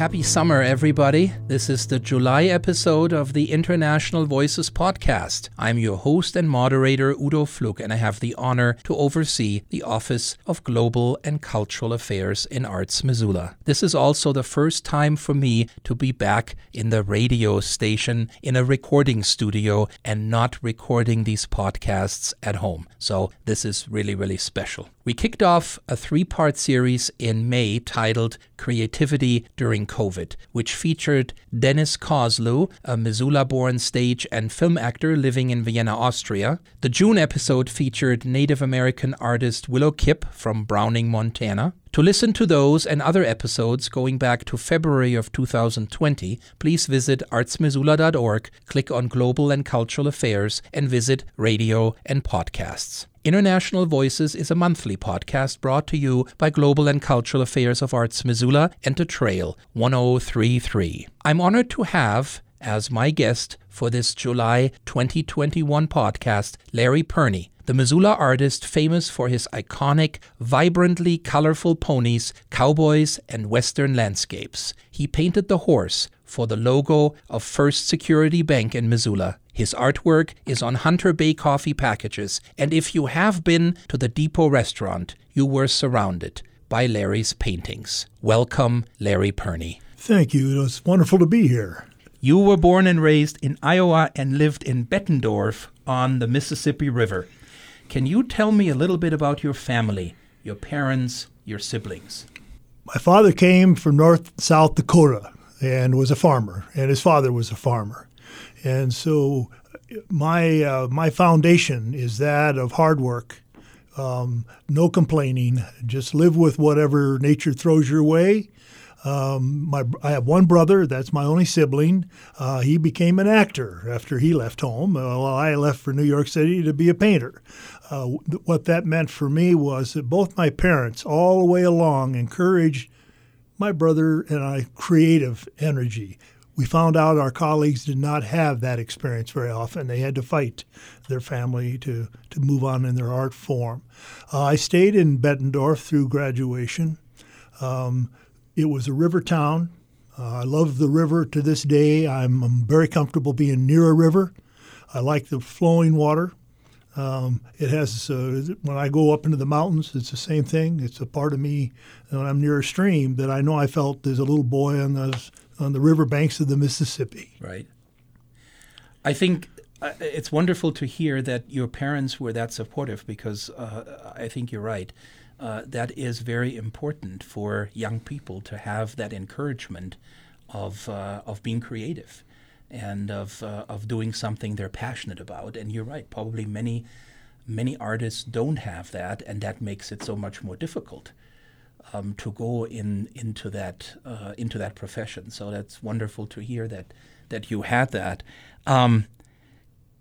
Happy summer, everybody. This is the July episode of the International Voices podcast. I'm your host and moderator, Udo Fluck, and I have the honor to oversee the Office of Global and Cultural Affairs in Arts Missoula. This is also the first time for me to be back in the radio station in a recording studio and not recording these podcasts at home. So this is really, really special. We kicked off a three part series in May titled Creativity During COVID, which featured Dennis Kozlu, a Missoula born stage and film actor living in Vienna, Austria. The June episode featured Native American artist Willow Kipp from Browning, Montana. To listen to those and other episodes going back to February of 2020, please visit artsmissoula.org, click on Global and Cultural Affairs, and visit Radio and Podcasts. International Voices is a monthly podcast brought to you by Global and Cultural Affairs of Arts Missoula and the Trail 1033. I'm honored to have as my guest for this July 2021 podcast Larry Pirnie, the Missoula artist famous for his iconic, vibrantly colorful ponies, cowboys, and western landscapes. He painted the horse for the logo of First Security Bank in Missoula. His artwork is on Hunter Bay coffee packages, and if you have been to the Depot restaurant, you were surrounded by Larry's paintings. Welcome, Larry Pirnie. Thank you. It was wonderful to be here. You were born and raised in Iowa and lived in Bettendorf on the Mississippi River. Can you tell me a little bit about your family, your parents, your siblings? My father came from North South Dakota and was a farmer, and his father was a farmer. And so my uh, my foundation is that of hard work, um, no complaining, just live with whatever nature throws your way. Um, my I have one brother. That's my only sibling. Uh, he became an actor after he left home. Uh, well, I left for New York City to be a painter. Uh, what that meant for me was that both my parents, all the way along, encouraged my brother and I creative energy we found out our colleagues did not have that experience very often. They had to fight their family to, to move on in their art form. Uh, I stayed in Bettendorf through graduation. Um, it was a river town. Uh, I love the river to this day. I'm, I'm, very comfortable being near a river. I like the flowing water. Um, it has uh, when I go up into the mountains, it's the same thing. It's a part of me when I'm near a stream that I know I felt as a little boy on the on the riverbanks of the Mississippi. Right. I think uh, it's wonderful to hear that your parents were that supportive because uh, I think you're right. Uh, that is very important for young people to have that encouragement of uh, of being creative and of uh, of doing something they're passionate about. And you're right. Probably many many artists don't have that, and that makes it so much more difficult um, to go in into that uh, into that profession. So that's wonderful to hear that that you had that. Um,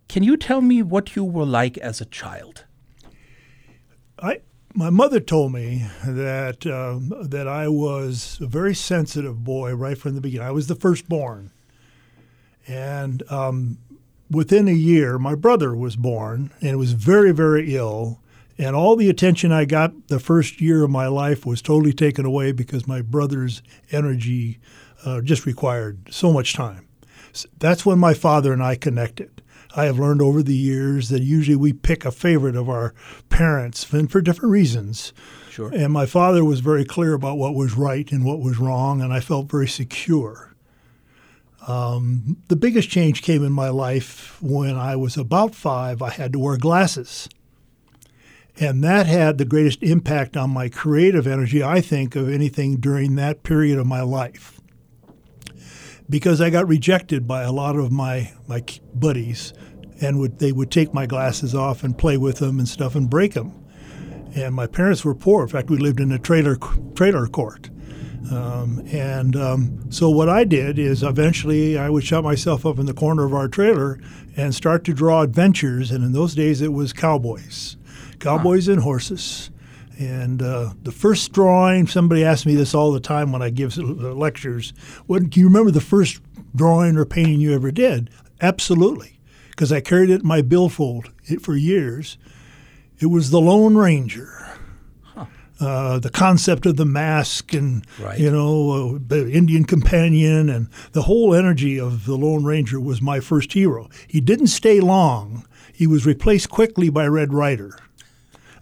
can you tell me what you were like as a child? I my mother told me that um, that I was a very sensitive boy right from the beginning. I was the firstborn, and um, within a year, my brother was born and was very very ill. And all the attention I got the first year of my life was totally taken away because my brother's energy uh, just required so much time. So that's when my father and I connected. I have learned over the years that usually we pick a favorite of our parents and for different reasons. Sure. And my father was very clear about what was right and what was wrong, and I felt very secure. Um, the biggest change came in my life when I was about five. I had to wear glasses. And that had the greatest impact on my creative energy, I think, of anything during that period of my life. Because I got rejected by a lot of my, my buddies, and would, they would take my glasses off and play with them and stuff and break them. And my parents were poor. In fact, we lived in a trailer, trailer court. Um, and um, so what I did is eventually I would shut myself up in the corner of our trailer and start to draw adventures. And in those days, it was cowboys cowboys huh. and horses. And uh, the first drawing, somebody asks me this all the time when I give lectures. What, can you remember the first drawing or painting you ever did? Absolutely, because I carried it in my billfold for years. It was the Lone Ranger. Uh, the concept of the mask and Right. you know uh, the Indian companion and the whole energy of the Lone Ranger was my first hero. He didn't stay long. He was replaced quickly by Red Ryder.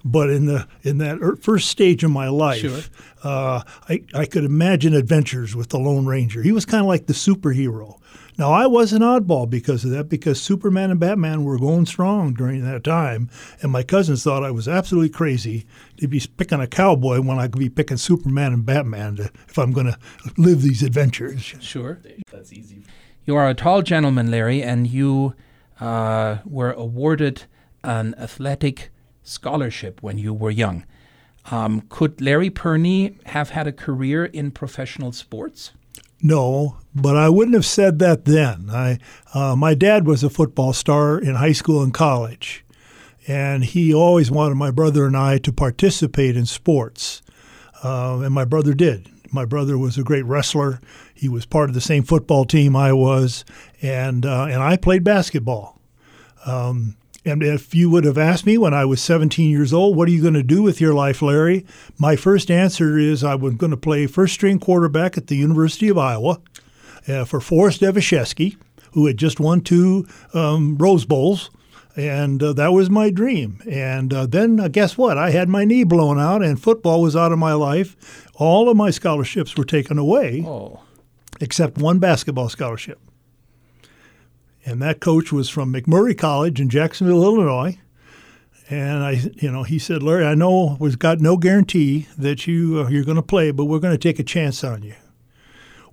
But in the in that er- first stage of my life, Sure. uh, I, I could imagine adventures with the Lone Ranger. He was kind of like the superhero. Now I was an oddball because of that, because Superman and Batman were going strong during that time, and my cousins thought I was absolutely crazy to be picking a cowboy when I could be picking Superman and Batman to, if I'm going to live these adventures. Sure. That's easy. You are a tall gentleman, Larry, and you uh, were awarded an athletic scholarship when you were young. Um, could Larry Pirnie have had a career in professional sports? No, but I wouldn't have said that then. I, uh, my dad was a football star in high school and college, and he always wanted my brother and I to participate in sports, uh, and my brother did. My brother was a great wrestler. He was part of the same football team I was, and uh, and I played basketball. Um, and if you would have asked me when I was 17 years old, what are you going to do with your life, Larry? My first answer is I was going to play first string quarterback at the University of Iowa uh, for Forest Evashevski, who had just won two um, Rose Bowls. And uh, that was my dream. And uh, then, uh, guess what? I had my knee blown out, and football was out of my life. All of my scholarships were taken away Oh, except one basketball scholarship. And that coach was from MacMurray College in Jacksonville, Illinois. And I, you know, he said, Larry, I know we've got no guarantee that you uh, you're going to play, but we're going to take a chance on you.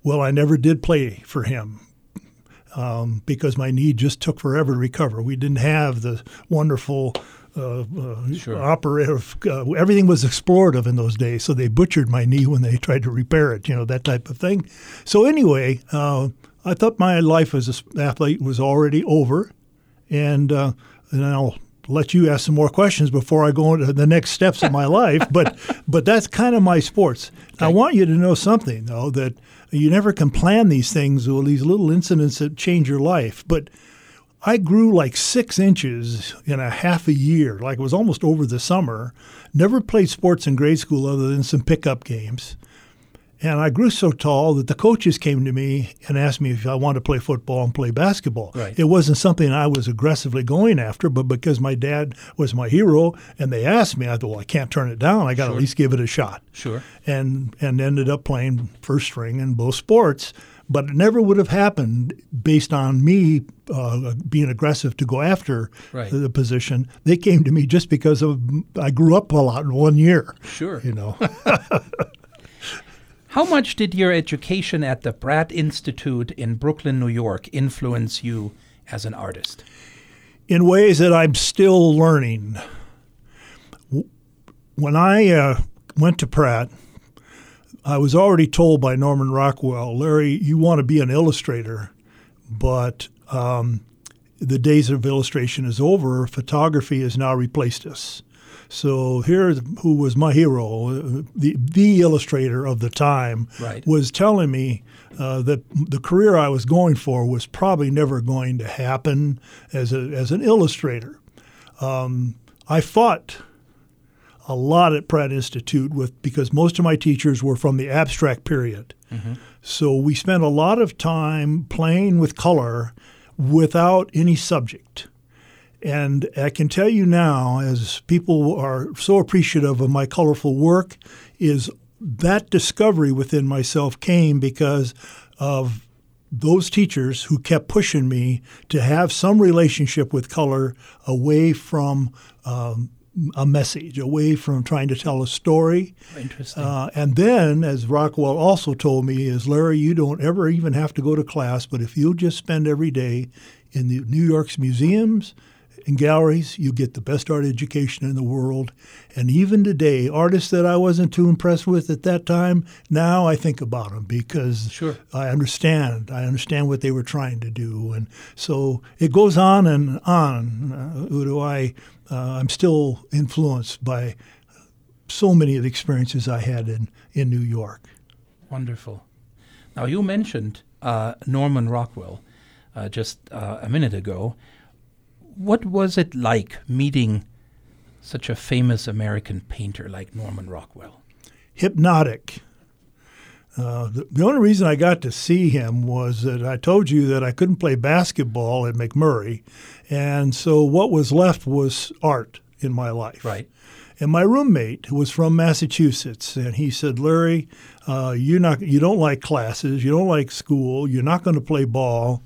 Well, I never did play for him um, because my knee just took forever to recover. We didn't have the wonderful uh, uh, Sure. operative. Uh, everything was explorative in those days, so they butchered my knee when they tried to repair it. You know that type of thing. So anyway, uh, I thought my life as an athlete was already over, and uh, and I'll let you ask some more questions before I go into the next steps of my life. But but that's kind of my sports. I want you to know something though that you never can plan these things or these little incidents that change your life, but. I grew like six inches in a half a year, like it was almost over the summer. Never played sports in grade school other than some pickup games. And I grew so tall that the coaches came to me and asked me if I wanted to play football and play basketball. Right. It wasn't something I was aggressively going after, but because my dad was my hero and they asked me, I thought, well, I can't turn it down. I got to Sure. at least give it a shot sure. and and ended up playing first string in both sports. But it never would have happened based on me uh, being aggressive to go after Right. the position. They came to me just because of I grew up a lot in one year. Sure. You know, How much did your education at the Pratt Institute in Brooklyn, New York, influence you as an artist? in ways that I'm still learning. When I uh, went to Pratt, I was already told by Norman Rockwell, Larry, you want to be an illustrator, but um, the days of illustration is over. Photography has now replaced us. So here, who was my hero, uh, the the illustrator of the time, Right. was telling me uh, that the career I was going for was probably never going to happen as a as an illustrator. Um, I fought a lot at Pratt Institute with because most of my teachers were from the abstract period. So we spent a lot of time playing with color without any subject. And I can tell you now, as people are so appreciative of my colorful work, is that discovery within myself came because of those teachers who kept pushing me to have some relationship with color away from um, a message, away from trying to tell a story. Interesting. Uh, and then, as Rockwell also told me, is Larry, you don't ever even have to go to class, but if you'll just spend every day in the New York's museums and galleries, you get the best art education in the world. And even today, artists that I wasn't too impressed with at that time, now I think about them because Sure. I understand. I understand what they were trying to do, and so it goes on and on. Uh, Udo, I uh, I'm still influenced by so many of the experiences I had in, in New York. Wonderful. Now, you mentioned uh, Norman Rockwell uh, just uh, a minute ago. What was it like meeting such a famous American painter like Norman Rockwell? Hypnotic. Uh, the, the, only reason I got to see him was that I told you that I couldn't play basketball at MacMurray, and so what was left was art in my life. Right. And my roommate was from Massachusetts, and he said, "Larry, uh, you're not you don't like classes, you don't like school, you're not going to play ball."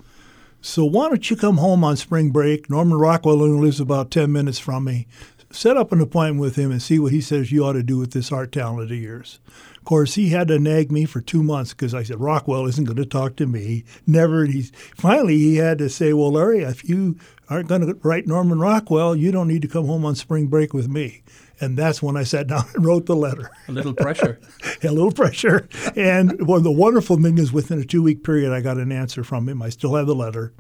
So why don't you come home on spring break? Norman Rockwell lives about 10 minutes from me. Set up an appointment with him and see what he says you ought to do with this art talent of yours. Of course, he had to nag me for two months because I said Rockwell isn't going to talk to me. Never. He's finally he had to say, "Well, Larry, if you aren't going to write Norman Rockwell, you don't need to come home on spring break with me." And that's when I sat down and wrote the letter. A little pressure. a little pressure. And one of the wonderful thing is within a two week period, I got an answer from him. I still have the letter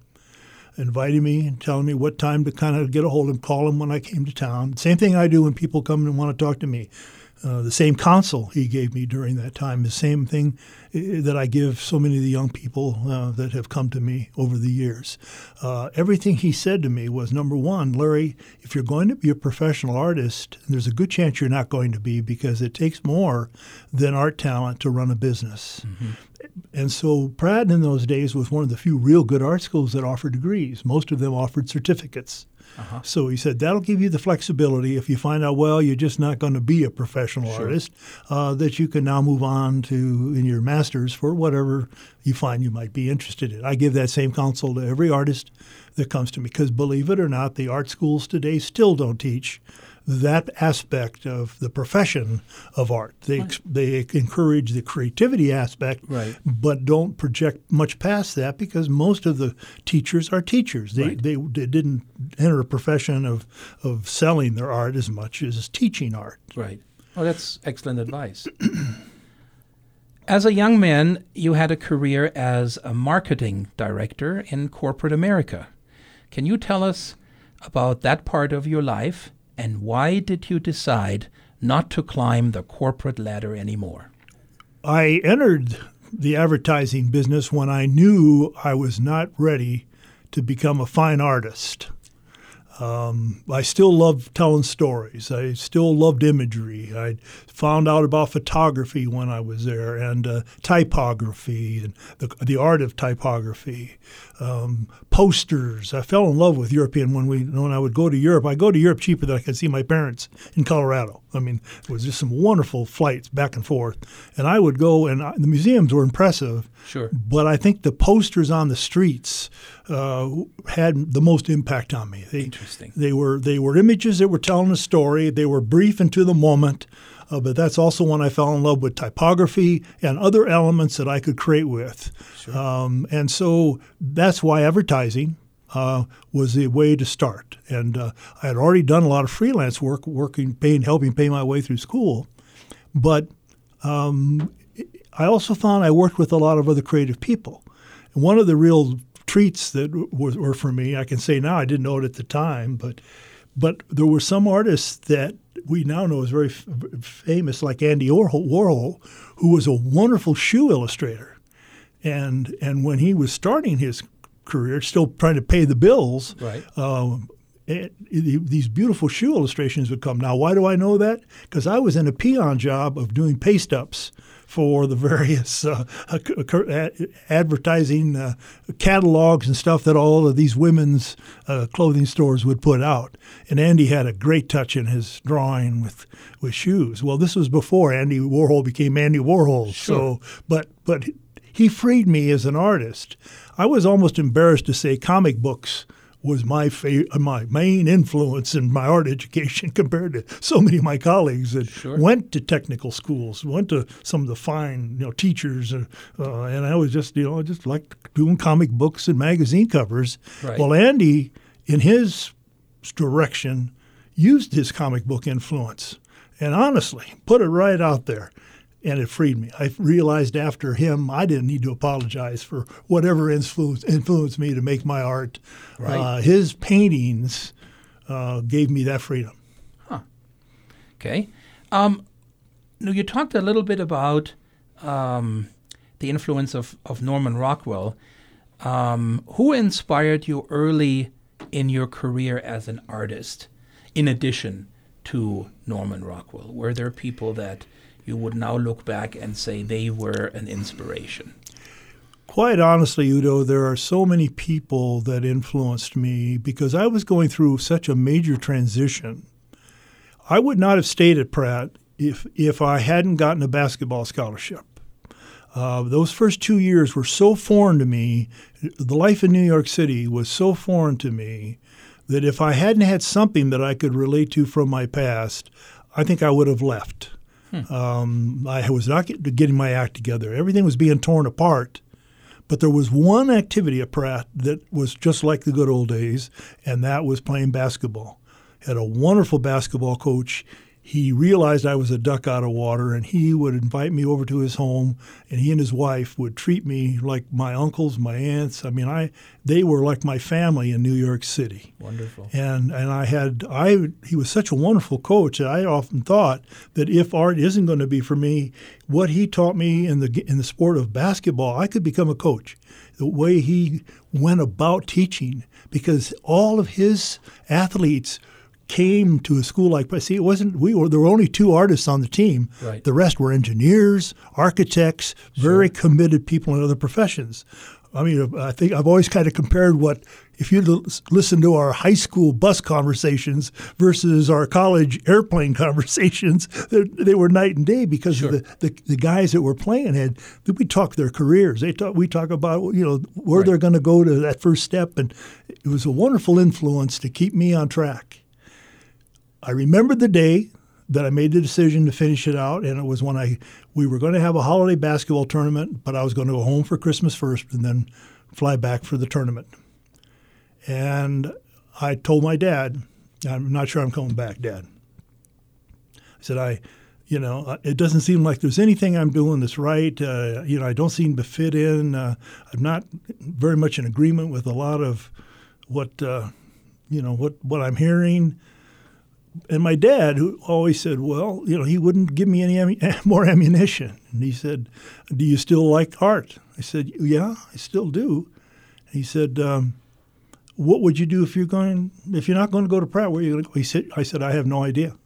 inviting me and telling me what time to kind of get a hold of him, call him when I came to town. Same thing I do when people come and want to talk to me. Uh, the same counsel he gave me during that time, the same thing uh, that I give so many of the young people uh, that have come to me over the years. Uh, everything he said to me was number one, Larry, if you're going to be a professional artist, there's a good chance you're not going to be because it takes more than art talent to run a business. Mm-hmm. And so Pratt in those days was one of the few real good art schools that offered degrees. Most of them offered certificates. Uh-huh. So he said that'll give you the flexibility if you find out well you're just not going to be a professional sure. artist uh, that you can now move on to in your masters for whatever you find you might be interested in. I give that same counsel to every artist that comes to me because believe it or not, the art schools today still don't teach that aspect of the profession of art. They right. they encourage the creativity aspect, right. but don't project much past that because most of the teachers are teachers. They, right. they, they didn't enter a profession of of selling their art as much as teaching art. Right. Oh, that's excellent advice. As a young man, you had a career as a marketing director in corporate America. Can you tell us about that part of your life and why did you decide not to climb the corporate ladder anymore? I entered the advertising business when I knew I was not ready to become a fine artist. Um, I still loved telling stories. I still loved imagery. I found out about photography when I was there and uh, typography and the, the art of typography, um, posters. I fell in love with European when we when I would go to Europe. I go to Europe cheaper than I could see my parents in Colorado. I mean, it was just some wonderful flights back and forth. And I would go, and I, the museums were impressive. Sure. But I think the posters on the streets uh, had the most impact on me. They, Interesting. They were they were images that were telling a story. They were brief and to the moment. Uh, but that's also when I fell in love with typography and other elements that I could create with. Sure. Um, and so that's why advertising uh, was the way to start. And uh, I had already done a lot of freelance work, working, paying, helping pay my way through school. But um, I also found I worked with a lot of other creative people. And one of the real treats that were, were for me, I can say now, I didn't know it at the time, but but there were some artists that we now know is very f- famous, like Andy Warhol, Warhol, who was a wonderful shoe illustrator. And and when he was starting his career, still trying to pay the bills, right. Uh, it, it, these beautiful shoe illustrations would come. Now, why do I know that? Because I was in a peon job of doing paste ups for the various uh, advertising uh, catalogs and stuff that all of these women's uh, clothing stores would put out. And Andy had a great touch in his drawing with, with shoes. Well, this was before Andy Warhol became Andy Warhol. Sure. So, but but he freed me as an artist. I was almost embarrassed to say comic books was my fa- my main influence in my art education compared to so many of my colleagues that sure. went to technical schools, went to some of the fine you know teachers, uh, uh, and I was just you know I just liked doing comic books and magazine covers. Right. Well, Andy, in his direction, used his comic book influence, and honestly, put it right out there and it freed me. I realized after him, I didn't need to apologize for whatever influence, influenced me to make my art. Right. Uh, his paintings uh, gave me that freedom. Huh. Okay. Um, now you talked a little bit about um, the influence of, of Norman Rockwell. Um, who inspired you early in your career as an artist, in addition to Norman Rockwell? Were there people that you would now look back and say they were an inspiration? Quite honestly, Udo, there are so many people that influenced me because I was going through such a major transition. I would not have stayed at Pratt if if I hadn't gotten a basketball scholarship. Uh, those first two years were so foreign to me. The life in New York City was so foreign to me that if I hadn't had something that I could relate to from my past, I think I would have left. Hmm. Um, I was not get, getting my act together. Everything was being torn apart. But there was one activity at Pratt that was just like the good old days, and that was playing basketball. Had a wonderful basketball coach he realized I was a duck out of water, and he would invite me over to his home, and he and his wife would treat me like my uncles, my aunts. I mean, I they were like my family in New York City. Wonderful. And and I had I he was such a wonderful coach that I often thought that if art isn't going to be for me, what he taught me in the in the sport of basketball, I could become a coach. The way he went about teaching, because all of his athletes came to a school like see it wasn't we were there were only two artists on the team right. the rest were engineers architects sure. very committed people in other professions i mean i think i've always kind of compared what if you listen to our high school bus conversations versus our college airplane conversations they were night and day because sure. the, the, the guys that were playing had we talk their careers they talk we talk about you know where right. they're going to go to that first step and it was a wonderful influence to keep me on track I remember the day that I made the decision to finish it out, and it was when I we were going to have a holiday basketball tournament, but I was going to go home for Christmas first and then fly back for the tournament. And I told my dad, "I'm not sure I'm coming back, Dad." I said, "I." You know, it doesn't seem like there's anything I'm doing that's right. Uh, you know, I don't seem to fit in. Uh, I'm not very much in agreement with a lot of what, uh, you know, what what I'm hearing and my dad, who always said, well, you know, he wouldn't give me any more ammunition. And he said, do you still like art? I said, yeah, I still do. He said, um, what would you do if you're going, if you're not going to go to Pratt? Where are you going to go? He said, I said, I have no idea.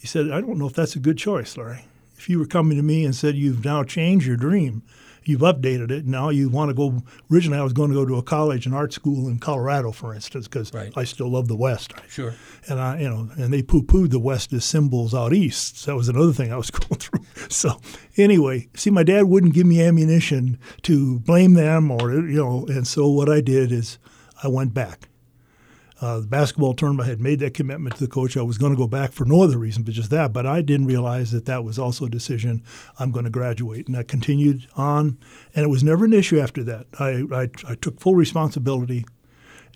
He said, I don't know if that's a good choice, Larry. If you were coming to me and said you've now changed your dream, you've updated it. Now you want to go. Originally, I was going to go to a college, an art school in Colorado, for instance, because right. I still love the West. Sure. And I, you know, and they poo-pooed the West as symbols out east. So that was another thing I was going through. So anyway, see, my dad wouldn't give me ammunition to blame them, or you know, and so what I did is I went back. Uh, the basketball tournament I had made that commitment to the coach. I was going to go back for no other reason but just that. But I didn't realize that that was also a decision. I'm going to graduate, and I continued on, and it was never an issue after that. I I, I took full responsibility,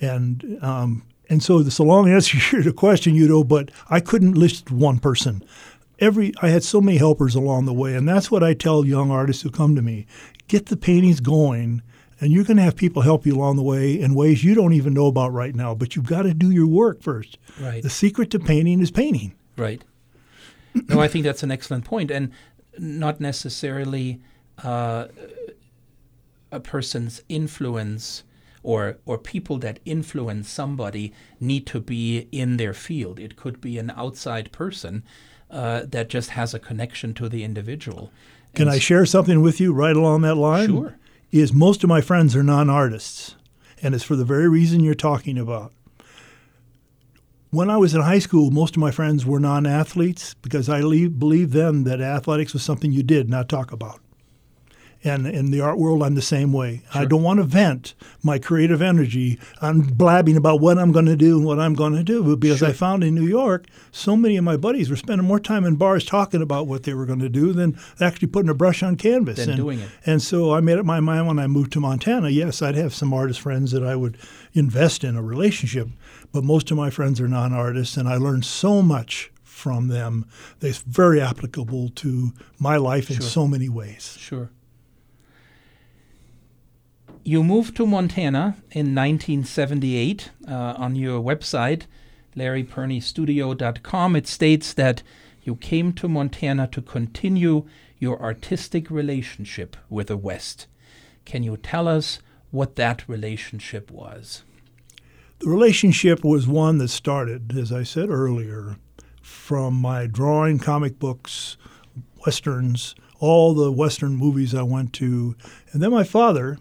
and um, and so it's a long answer to your question, Udo. But I couldn't list one person. Every I had so many helpers along the way, and that's what I tell young artists who come to me: get the paintings going and you're going to have people help you along the way in ways you don't even know about right now, but you've got to do your work first. Right. The secret to painting is painting. Right. no, I think that's an excellent point, and not necessarily uh, a person's influence or or people that influence somebody need to be in their field. It could be an outside person uh, that just has a connection to the individual. Can and I share something with you right along that line? Sure is most of my friends are non artists, and it's for the very reason you're talking about. When I was in high school, most of my friends were non athletes because I believed then that athletics was something you did, not talk about. And in the art world, I'm the same way. Sure. I don't want to vent my creative energy on blabbing about what I'm going to do and what I'm going to do. Because sure. I found in New York, so many of my buddies were spending more time in bars talking about what they were going to do than actually putting a brush on canvas. Than and, doing it. And so I made up my mind when I moved to Montana, yes, I'd have some artist friends that I would invest in a relationship. But most of my friends are non artists, and I learned so much from them that's very applicable to my life in sure. so many ways. Sure you moved to Montana in 1978. Uh, on your website, larrypirniestudio.com, it states that you came to Montana to continue your artistic relationship with the West. Can you tell us what that relationship was? The relationship was one that started, as I said earlier, from my drawing, comic books, westerns, all the western movies I went to. And then my father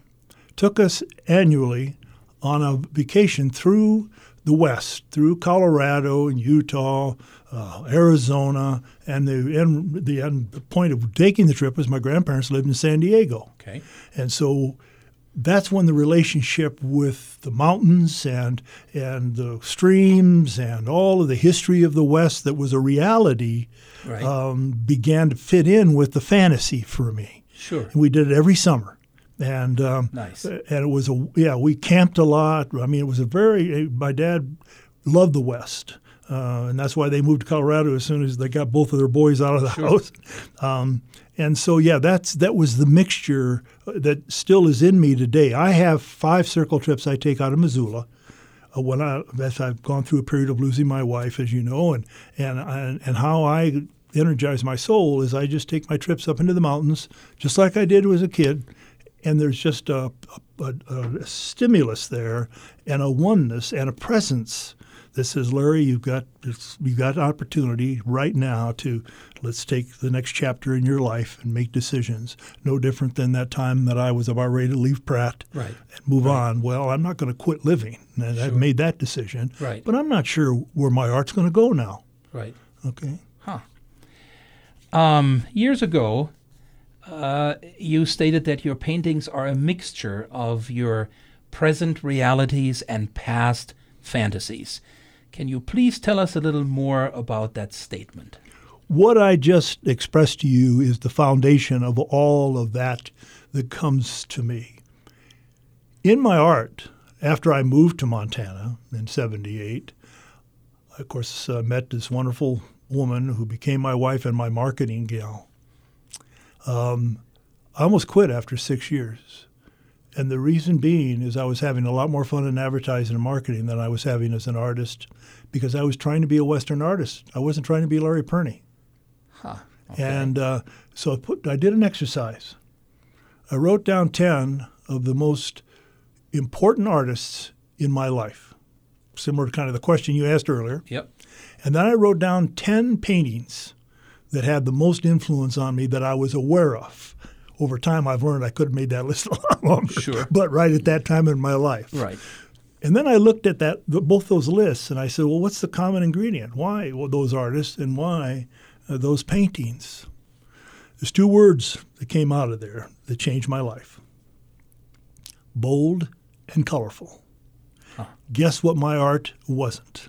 took us annually on a vacation through the West, through Colorado and Utah, uh, Arizona, and the end, the end point of taking the trip was my grandparents lived in San Diego. Okay. And so that's when the relationship with the mountains and and the streams and all of the history of the West that was a reality Right. um, began to fit in with the fantasy for me. sure. And we did it every summer. And um, Nice. and it was a yeah we camped a lot. I mean it was a very my dad loved the West. Uh, and that's why they moved to Colorado as soon as they got both of their boys out of the Sure. house. Um, and so yeah, that's that was the mixture that still is in me today. I have five circle trips I take out of Missoula. Uh, when I as I've gone through a period of losing my wife, as you know, and and and, and how I energize my soul is I just take my trips up into the mountains, just like I did as a kid, and there's just a, a, a, a stimulus there, and a oneness and a presence that says, Larry, you've got you've got an opportunity right now to let's take the next chapter in your life and make decisions. No different than that time that I was about ready to leave Pratt Right. and move on. Well, I'm not going to quit living, and I've made that decision. Right. But I'm not sure where my art's going to go now. Right. Okay. Um, years ago, uh, you stated that your paintings are a mixture of your present realities and past fantasies. Can you please tell us a little more about that statement? What I just expressed to you is the foundation of all of that that comes to me. In my art, after I moved to Montana in 78, I, of course, uh, met this wonderful woman who became my wife and my marketing gal. Um, I almost quit after six years. And the reason being is I was having a lot more fun in advertising and marketing than I was having as an artist because I was trying to be a Western artist. I wasn't trying to be Larry Pirnie. Huh. And uh, so I, put, I did an exercise. I wrote down 10 of the most important artists in my life, similar to kind of the question you asked earlier. Yep. And then I wrote down 10 paintings that had the most influence on me that I was aware of. Over time, I've learned I could have made that list a lot longer. Sure. But right at that time in my life. Right. And then I looked at that both those lists and I said, well, what's the common ingredient? Why those artists and why uh, those paintings? There's two words that came out of there that changed my life bold and colorful. Huh. Guess what my art wasn't?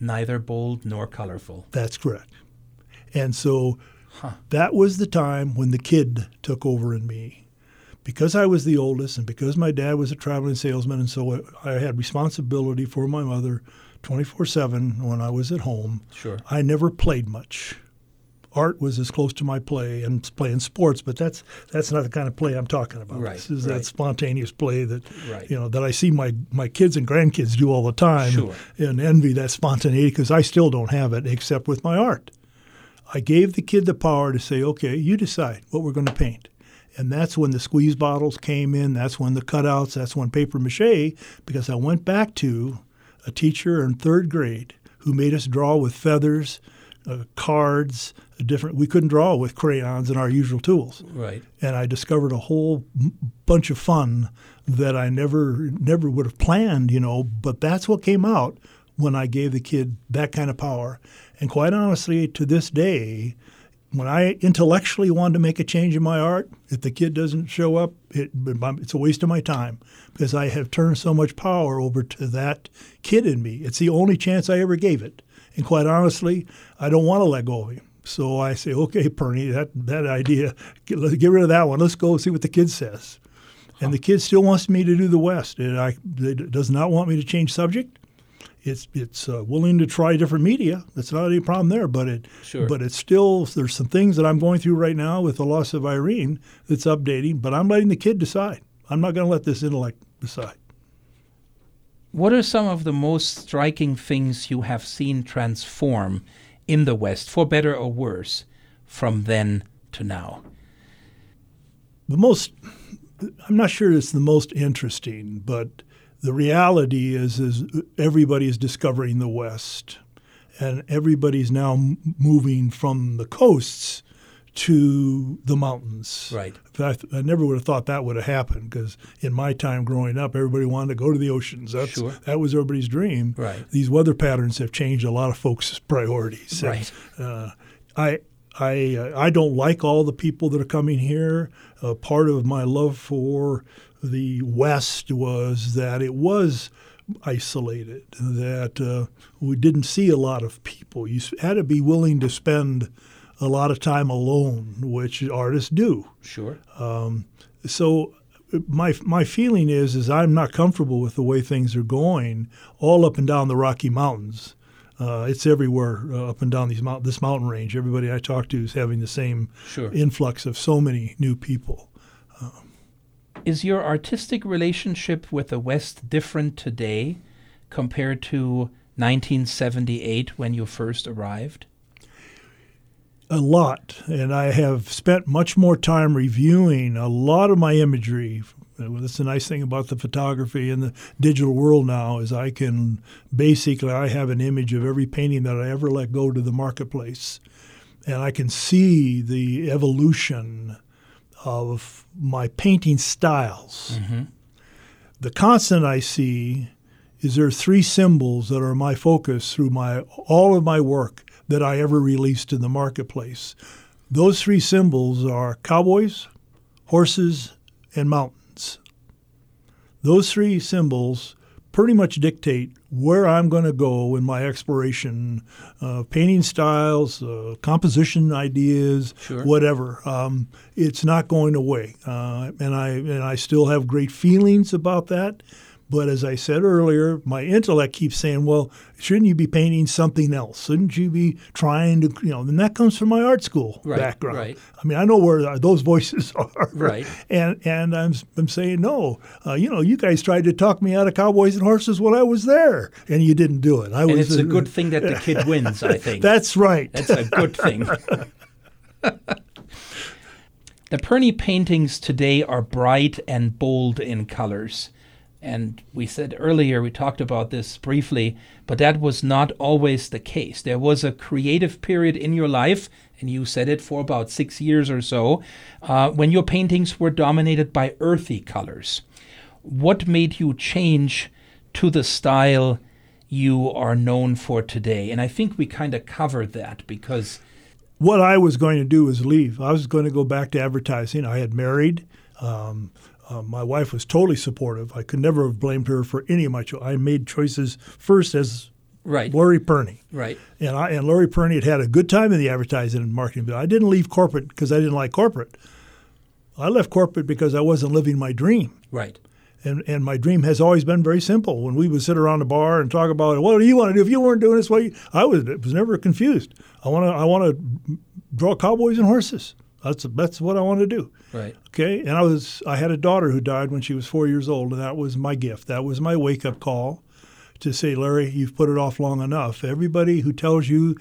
Neither bold nor colorful. That's correct. And so Huh. that was the time when the kid took over in me. Because I was the oldest and because my dad was a traveling salesman, and so I had responsibility for my mother 24 7 when I was at home, Sure. I never played much. Art was as close to my play and playing sports, but that's that's not the kind of play I'm talking about. Right, This is right. that spontaneous play that Right. you know that I see my my kids and grandkids do all the time, Sure. and envy that spontaneity because I still don't have it except with my art. I gave the kid the power to say, okay, you decide what we're going to paint. And that's when the squeeze bottles came in. That's when the cutouts, that's when paper mache, because I went back to a teacher in third grade who made us draw with feathers, uh, cards, different. We couldn't draw with crayons and our usual tools Right. and I discovered a whole bunch of fun that I never never would have planned, you know. But that's what came out when I gave the kid that kind of power. And quite honestly, to this day, when I intellectually want to make a change in my art, if the kid doesn't show up, it, it's a waste of my time because I have turned so much power over to that kid in me. It's the only chance I ever gave it. And quite honestly, I don't want to let go of him. So I say, okay, Pirnie, that, that idea, get, let's get rid of that one. Let's go see what the kid says. And the kid still wants me to do the West. And I, it does not want me to change subject. It's it's uh, willing to try different media. That's not any problem there. But it Sure. but it's still there's some things that I'm going through right now with the loss of Irene that's updating. But I'm letting the kid decide. I'm not going to let this intellect decide. What are some of the most striking things you have seen transform in the West, for better or worse, from then to now? the most I'm not sure it's the most interesting, but the reality is is everybody is discovering the West. and everybody's now m- moving from the coasts to the mountains. Right. I, I never would have thought that would have happened because in my time growing up, everybody wanted to go to the oceans. That's, Sure. That was everybody's dream. Right. These weather patterns have changed a lot of folks' priorities. And, Right. uh, I I uh, I don't like all the people that are coming here. Uh, part of my love for the West was that it was isolated. That uh, we didn't see a lot of people. You had to be willing to spend a lot of time alone, which artists do. Sure. So my my feeling is is I'm not comfortable with the way things are going all up and down the Rocky Mountains. Uh, it's everywhere uh, up and down these mount- this mountain range. Everybody I talk to is having the same Sure. influx of so many new people. Is your artistic relationship with the West different today compared to 1978 when you first arrived? a lot, and I have spent much more time reviewing a lot of my imagery. That's the nice thing about the photography and the digital world now is I can basically I have an image of every painting that I ever let go to the marketplace, and I can see the evolution of my painting styles. The constant I see is there are three symbols that are my focus through my all of my work that I ever released in the marketplace. Those three symbols are cowboys, horses, and mountains. Those three symbols pretty much dictate where I'm going to go in my exploration, uh, painting styles, uh, composition ideas, Sure. whatever. Um, it's not going away, uh, and I and I still have great feelings about that. But as I said earlier, my intellect keeps saying, "Well, shouldn't you be painting something else? Shouldn't you be trying to, you know?" And that comes from my art school Right, background. right. I mean, I know where those voices are. Right. And and I'm I'm saying no. Uh, you know, you guys tried to talk me out of cowboys and horses when I was there, and you didn't do it. I And was it's a good thing that the kid wins, I think. That's right. That's a good thing. the Pirnie paintings today are bright and bold in colors. And we said earlier, we talked about this briefly, but that was not always the case. There was a creative period in your life, and you said it for about six years or so, uh, when your paintings were dominated by earthy colors. What made you change to the style you are known for today? And I think we kind of covered that because what I was going to do was leave. I was going to go back to advertising. I had married. Um, uh, my wife was totally supportive. I could never have blamed her for any of my choices. I made choices first as right, Larry Pirnie. right, And I and Larry Pirnie had had a good time in the advertising and marketing, but I didn't leave corporate because I didn't like corporate. I left corporate because I wasn't living my dream. right, And, and my dream has always been very simple. When we would sit around the bar and talk about what do you want to do if you weren't doing this way, I was was never confused. I want to I want to draw cowboys and horses. That's that's what I want to do. right, Okay, and I was I had a daughter who died when she was four years old, and that was my gift. That was my wake up call to say, Larry, you've put it off long enough. Everybody who tells you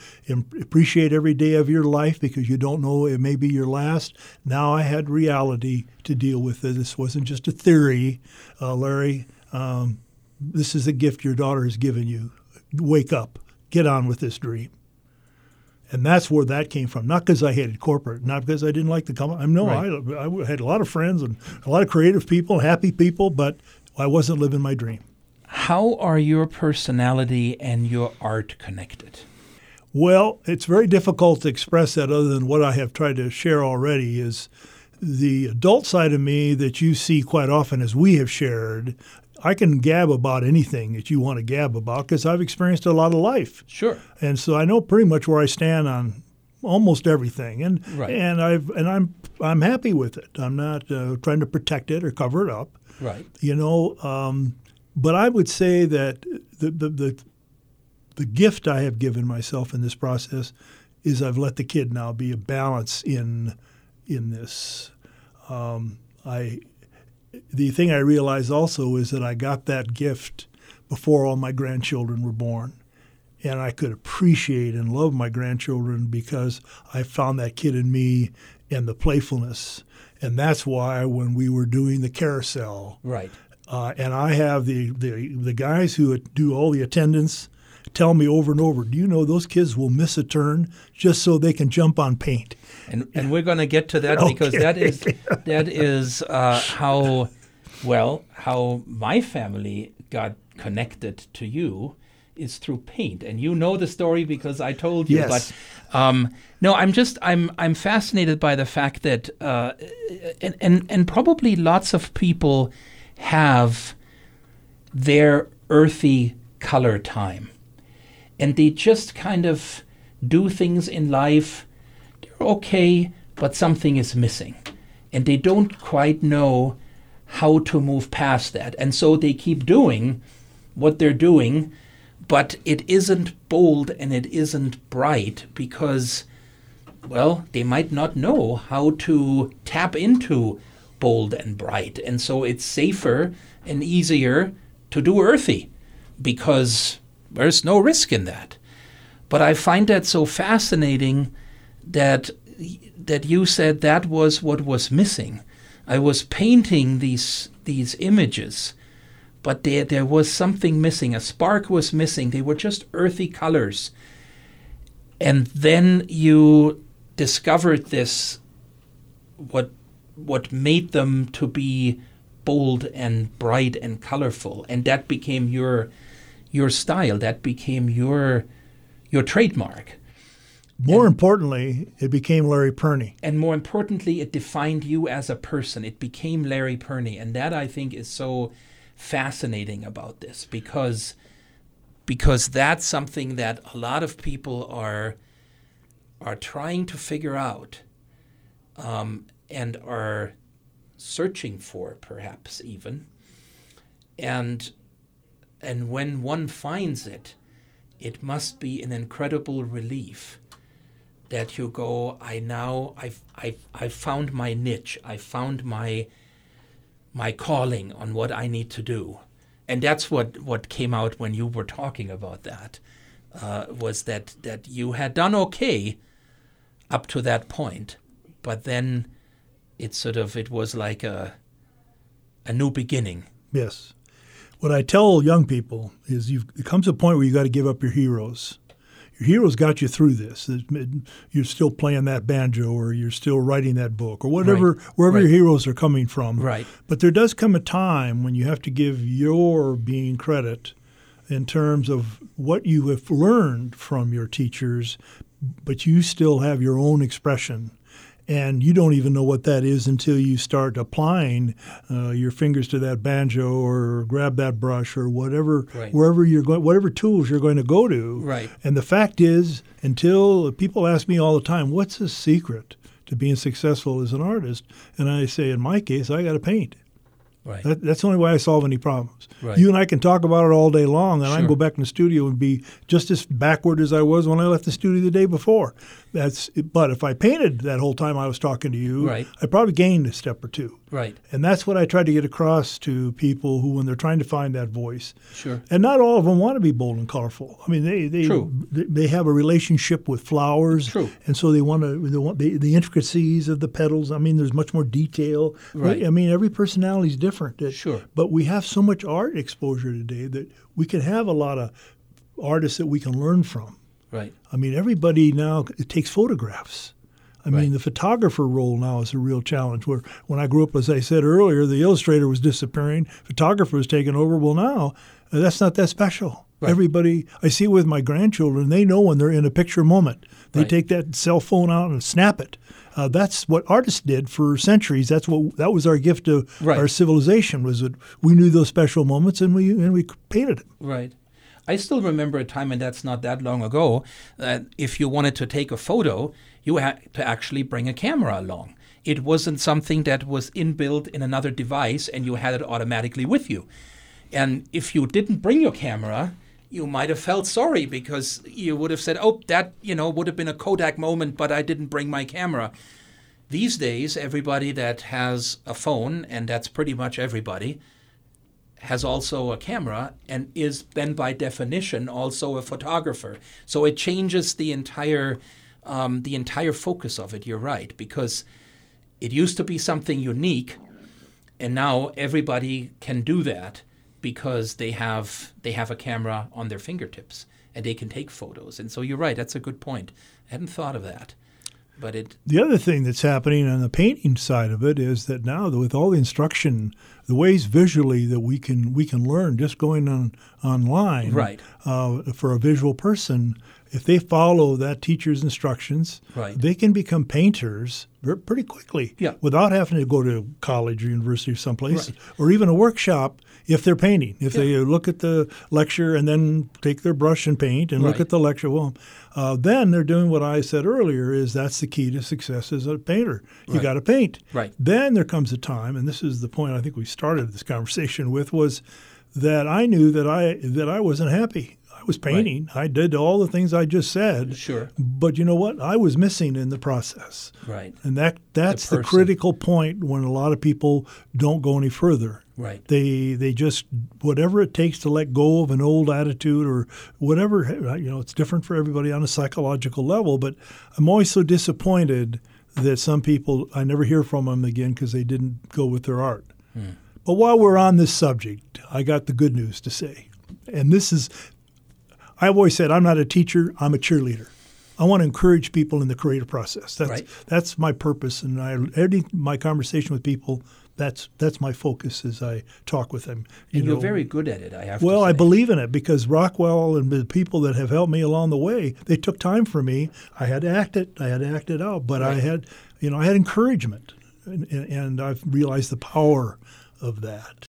appreciate every day of your life because you don't know it may be your last. Now I had reality to deal with. This wasn't just a theory, uh, Larry. Um, this is the gift your daughter has given you. Wake up, get on with this dream. And that's where that came from. Not because I hated corporate, not because I didn't like the company. I know Right. I, I had a lot of friends and a lot of creative people, happy people, but I wasn't living my dream. How are your personality and your art connected? Well, it's very difficult to express that other than what I have tried to share already is the adult side of me that you see quite often as we have shared. I can gab about anything that you want to gab about because I've experienced a lot of life. Sure. and so I know pretty much where I stand on almost everything, and Right. and I've and I'm I'm happy with it. I'm not uh, trying to protect it or cover it up, Right. you know. Um, but I would say that the, the the the gift I have given myself in this process is I've let the kid now be a balance in in this. Um, I the thing I realized also is that I got that gift before all my grandchildren were born. And I could appreciate and love my grandchildren because I found that kid in me and the playfulness. And that's why when we were doing the carousel, Right. uh, and I have the, the the guys who do all the attendance tell me over and over, do you know those kids will miss a turn just so they can jump on paint? And, and we're going to get to that Okay. because that is that is uh, how well how my family got connected to you is through paint, and you know the story because I told you. Yes. But um, no, I'm just I'm I'm fascinated by the fact that uh, and, and and probably lots of people have their earthy color time, and they just kind of do things in life they're okay, but something is missing. And they don't quite know how to move past that. And so they keep doing what they're doing, but it isn't bold and it isn't bright because, well, they might not know how to tap into bold and bright. And so it's safer and easier to do earthy because there's no risk in that. But I find that so fascinating that that you said that was what was missing. I was painting these these images, but there there was something missing. A spark was missing. They were just earthy colors. And then you discovered this what what made them to be bold and bright and colorful and that became your your style that became your your trademark More importantly, it became Larry Pirnie. and more importantly, it defined you as a person. It became Larry Pirnie, and that I think is so fascinating about this because because that's something that a lot of people are are trying to figure out um, and are searching for, perhaps even. And and when one finds it, it must be an incredible relief that you go i now i've i've, I've found my niche. I found my my calling on what i need to do. And that's what what came out when you were talking about that uh, was that that you had done okay up to that point but then it sort of it was like a a new beginning. Yes. What I tell young people is you've, it comes a point where you got to give up your heroes. Your heroes got you through this. You're still playing that banjo or you're still writing that book or whatever, wherever your heroes are coming from. Right. But there does come a time when you have to give your being credit in terms of what you have learned from your teachers, but you still have your own expression. And you don't even know what that is until you start applying uh, your fingers to that banjo or grab that brush or whatever, Right. wherever you're going, whatever tools you're going to go to. Right. And the fact is, until people ask me all the time, what's the secret to being successful as an artist? And I say, in my case, I got to paint. right That, that's the only way I solve any problems. Right. You and I can talk about it all day long, and I can go back in the studio and be just as backward as I was when I left the studio the day before. That's. But if I painted that whole time I was talking to you, Right. I probably gained a step or two. right And that's what I try to get across to people who, when they're trying to find that voice, sure and not all of them want to be bold and colorful. I mean, they they True. they, have a relationship with flowers, True. and so they want to they want the, the intricacies of the petals. I mean, there's much more detail. Right. I mean, every personality is different. Sure. But we have so much art exposure today that we can have a lot of artists that we can learn from. Right I mean, everybody now takes photographs. I Right. mean, the photographer role now is a real challenge. Where when I grew up, as I said earlier, the illustrator was disappearing, photographer was taking over. Well, now uh, that's not that special. Right. Everybody, I see with my grandchildren. They know when they're in a picture moment. They Right. take that cell phone out and snap it. Uh, that's what artists did for centuries. That's what that was our gift to our civilization. Was that we knew those special moments and we and we painted it. Right. I still remember a time, and that's not that long ago, that if you wanted to take a photo, you had to actually bring a camera along. It wasn't something that was inbuilt in another device and you had it automatically with you. And if you didn't bring your camera, you might have felt sorry because you would have said, oh, that, you know, would have been a Kodak moment, but I didn't bring my camera. These days, everybody that has a phone, and that's pretty much everybody, has also a camera and is then by definition also a photographer. So it changes the entire um, the entire focus of it. You're right because it used to be something unique, and now everybody can do that because they have they have a camera on their fingertips and they can take photos. And so you're right, that's a good point. I hadn't thought of that. But it The other thing that's happening on the painting side of it is that now with all the instruction, the ways visually that we can we can learn just going on online, Right. Uh, for a visual person, if they follow that teacher's instructions, Right. they can become painters pretty quickly, Yeah. without having to go to college or university or someplace, Right. or even a workshop. If they're painting, if they look at the lecture and then take their brush and paint and look at the lecture, well, uh, then they're doing what I said earlier: is that's the key to success as a painter. You Right. got to paint. Right. Then there comes a time, and this is the point I think we started this conversation with, was that I knew that I that I wasn't happy. I was painting. I did all the things I just said. Sure. But you know what? I was missing in the process. Right. And that that's the, person. critical point when a lot of people don't go any further. Right. They they just whatever it takes to let go of an old attitude or whatever you know it's different for everybody on a psychological level. But I'm always so disappointed that some people I never hear from them again because they didn't go with their art. Hmm. But while we're on this subject, I got the good news to say, and this is I've always said I'm not a teacher, I'm a cheerleader. I want to encourage people in the creative process. That's Right. that's my purpose, and I any my conversation with people. That's that's my focus as I talk with them. You And you're know, very good at it, I have well. I believe in it because Rockwell and the people that have helped me along the way, they took time for me. I had to act it. I had to act it out, but I had, you know, I had encouragement, and, and, and I've realized the power of that.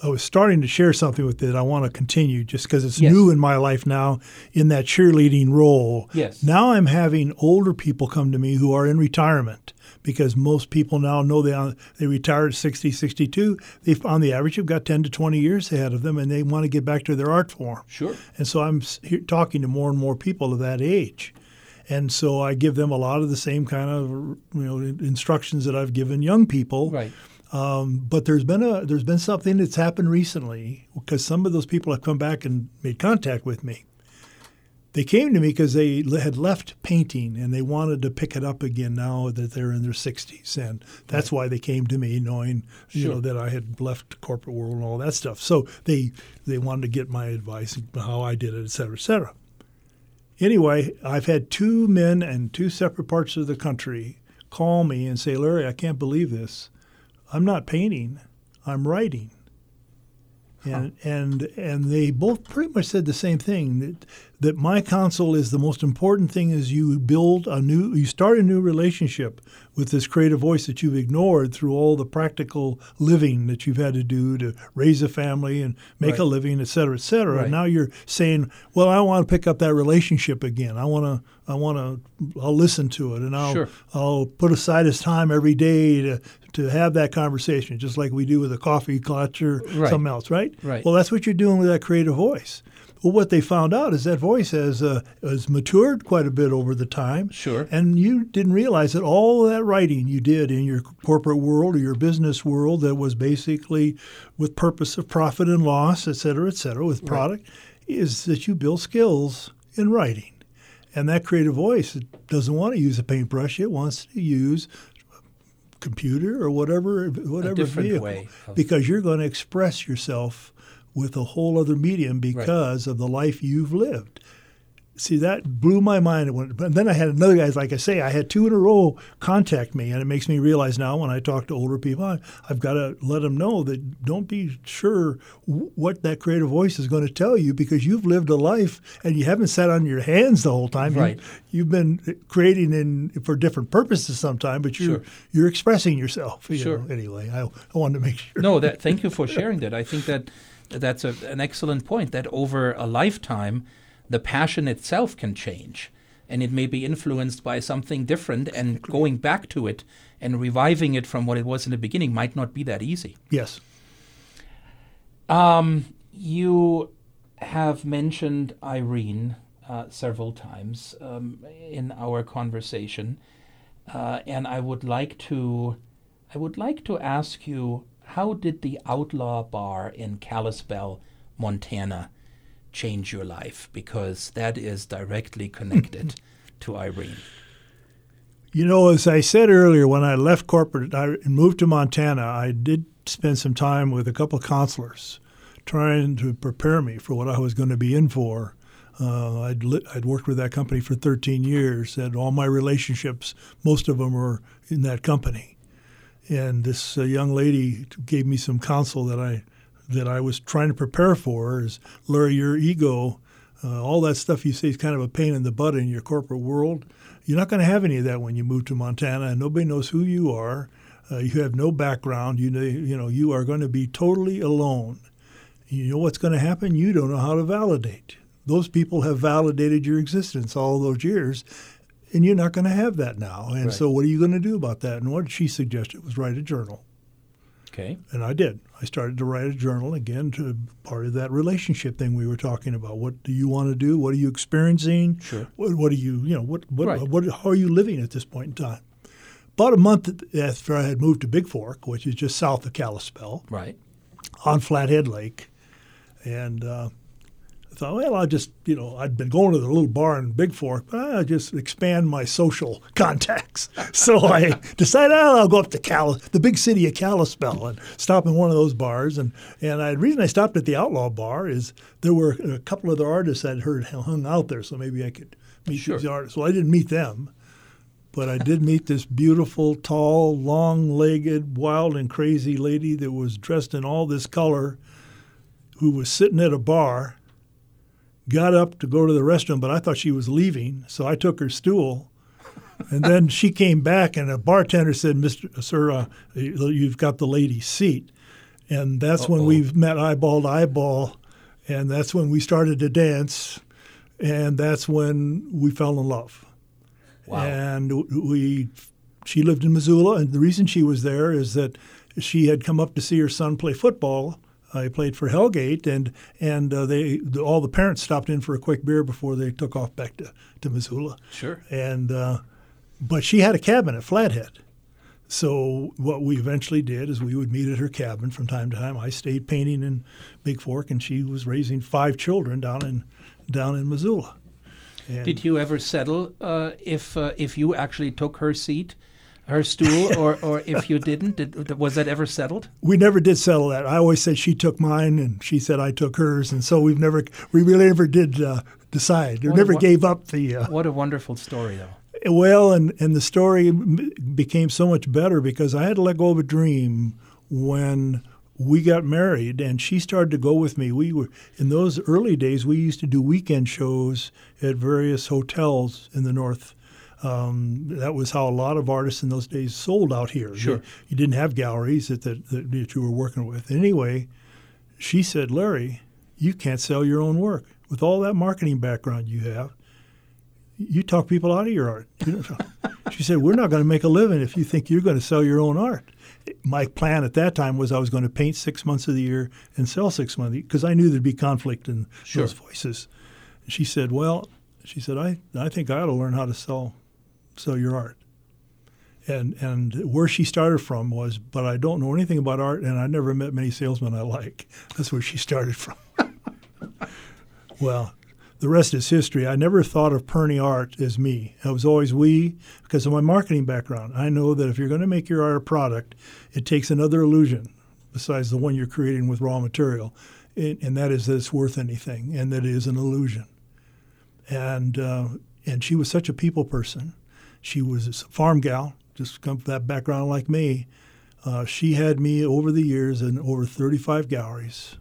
I was starting to share something with it. I want to continue just because it's Yes. new in my life now in that cheerleading role. Yes. Now I'm having older people come to me who are in retirement because most people now know they they retired at 60, 62. They on the average have got 10 to 20 years ahead of them and they want to get back to their art form. Sure. And so I'm here talking to more and more people of that age. And so I give them a lot of the same kind of you know instructions that I've given young people. Right. Um, but there's been a there's been something that's happened recently because some of those people have come back and made contact with me. They came to me because they had left painting and they wanted to pick it up again now that they're in their 60s, and that's why they came to me, knowing you know that I had left the corporate world and all that stuff. So they they wanted to get my advice how I did it, et cetera, et cetera. Anyway, I've had two men in two separate parts of the country call me and say, Larry, I can't believe this. I'm not painting, I'm writing. And, and and they both pretty much said the same thing that that my counsel is the most important thing is you build a new you start a new relationship with this creative voice that you've ignored through all the practical living that you've had to do to raise a family and make Right. a living, et cetera, et cetera. Right. And now you're saying, well, I want to pick up that relationship again. I want to I want to I'll listen to it and I'll Sure. I'll put aside his time every day to to have that conversation, just like we do with a coffee clutch or Right. something else, right? Right. Well, that's what you're doing with that creative voice. Well, what they found out is that voice has uh, has matured quite a bit over the time. Sure. And you didn't realize that all that writing you did in your corporate world or your business world that was basically with purpose of profit and loss, et cetera, et cetera, with product, is that you build skills in writing. And that creative voice it doesn't want to use a paintbrush; it wants to use a computer or whatever, whatever different vehicle, because you're going to express yourself with a whole other medium because of the life you've lived. See, that blew my mind. When, but then I had another guy, like I say, I had two in a row contact me, and it makes me realize now when I talk to older people, I've got to let them know that don't be sure w- what that creative voice is going to tell you because you've lived a life and you haven't sat on your hands the whole time. You- Right. you've been creating in for different purposes sometime, but you're Sure. you're expressing yourself. You Sure. know, anyway, I, I wanted to make sure. no, that thank you for sharing that. I think that that's a, an excellent point. That over a lifetime, the passion itself can change, and it may be influenced by something different. And going back to it and reviving it from what it was in the beginning might not be that easy. Yes. Um, you have mentioned Irene uh, several times um, in our conversation, uh, and I would like to, I would like to ask you, how did the Outlaw Bar in Kalispell, Montana, change your life? Because that is directly connected to Irene. You know, as I said earlier, when I left corporate I, and moved to Montana, I did spend some time with a couple of counselors trying to prepare me for what I was going to be in for Uh, I'd, li- I'd worked with that company for 13 years, and all my relationships, most of them were in that company. And this uh, young lady gave me some counsel that I that I was trying to prepare for. Is Larry, your ego, uh, all that stuff you say is kind of a pain in the butt in your corporate world. You're not going to have any of that when you move to Montana, and nobody knows who you are. Uh, you have no background. You know, you know, you are going to be totally alone. You know what's going to happen? You don't know how to validate. Those people have validated your existence all those years, and you're not going to have that now. And Right. so, what are you going to do about that? And what she suggested was write a journal, Okay. and I did. I started to write a journal again to part of that relationship thing we were talking about. What do you want to do? What are you experiencing? Sure. What, what are you, you know, what, what, Right. what, how are you living at this point in time? About a month after I had moved to Bigfork, which is just south of Kalispell, Right. on Flathead Lake, and uh, thought, well, I'll just, you know, I'd been going to the little bar in Bigfork, but I'll just expand my social contacts. so I decided, oh, I'll go up to Cal, the big city of Kalispell, and stop in one of those bars. And and I, the reason I stopped at the Outlaw Bar is there were a couple of the artists I'd heard hung out there, so maybe I could meet Sure. these artists. Well, I didn't meet them. But I did meet this beautiful, tall, long-legged, wild and crazy lady that was dressed in all this color, who was sitting at a bar, got up to go to the restroom, but I thought she was leaving, so I took her stool. And then she came back, and a bartender said, "Mr. Sir, uh, you've got the lady's seat." And that's when Uh-oh. we met eyeball to eyeball, and that's when we started to dance, and that's when we fell in love. Wow. And we, she lived in Missoula, and the reason she was there is that she had come up to see her son play football. I played for Hellgate, and and uh, they the, all the parents stopped in for a quick beer before they took off back to, to Missoula. Sure. And uh, but she had a cabin at Flathead. So what we eventually did is we would meet at her cabin from time to time. I stayed painting in Bigfork, and she was raising five children down in down in Missoula. And Did you ever settle uh, if uh, if you actually took her seat, her stool, or, or if you didn't? Did, was that ever settled? we never did settle that. I always said she took mine, and she said I took hers, and so we've never we really never did uh, decide. We a never won- gave up the. Uh, What a wonderful story, though. Well, and, and the story became so much better because I had to let go of a dream when we got married and she started to go with me. We were in those early days we used to do weekend shows at various hotels in the north. Um, that was how a lot of artists in those days sold out here. Sure. You, you didn't have galleries that, that, that, you were working with. Anyway, she said, Larry, you can't sell your own work. With all that marketing background you have, you talk people out of your art. You know, she said, "We're not going to make a living if you think you're going to sell your own art." My plan at that time was I was going to paint six months of the year and sell six months because I knew there'd be conflict in Sure. those voices. She said, "Well," she said, "I I think I ought to learn how to sell sell your art." And and where she started from was, but I don't know anything about art, and I never met many salesmen I like. That's where she started from. well, the rest is history. I never thought of Pirnie Art as me. I was always we because of my marketing background. I know that if you're going to make your art a product, it takes another illusion besides the one you're creating with raw material, and, and that is that it's worth anything and that it is an illusion. And uh, and she was such a people person. She was a farm gal, just come from that background like me. Uh, she had me over the years in over 35 galleries.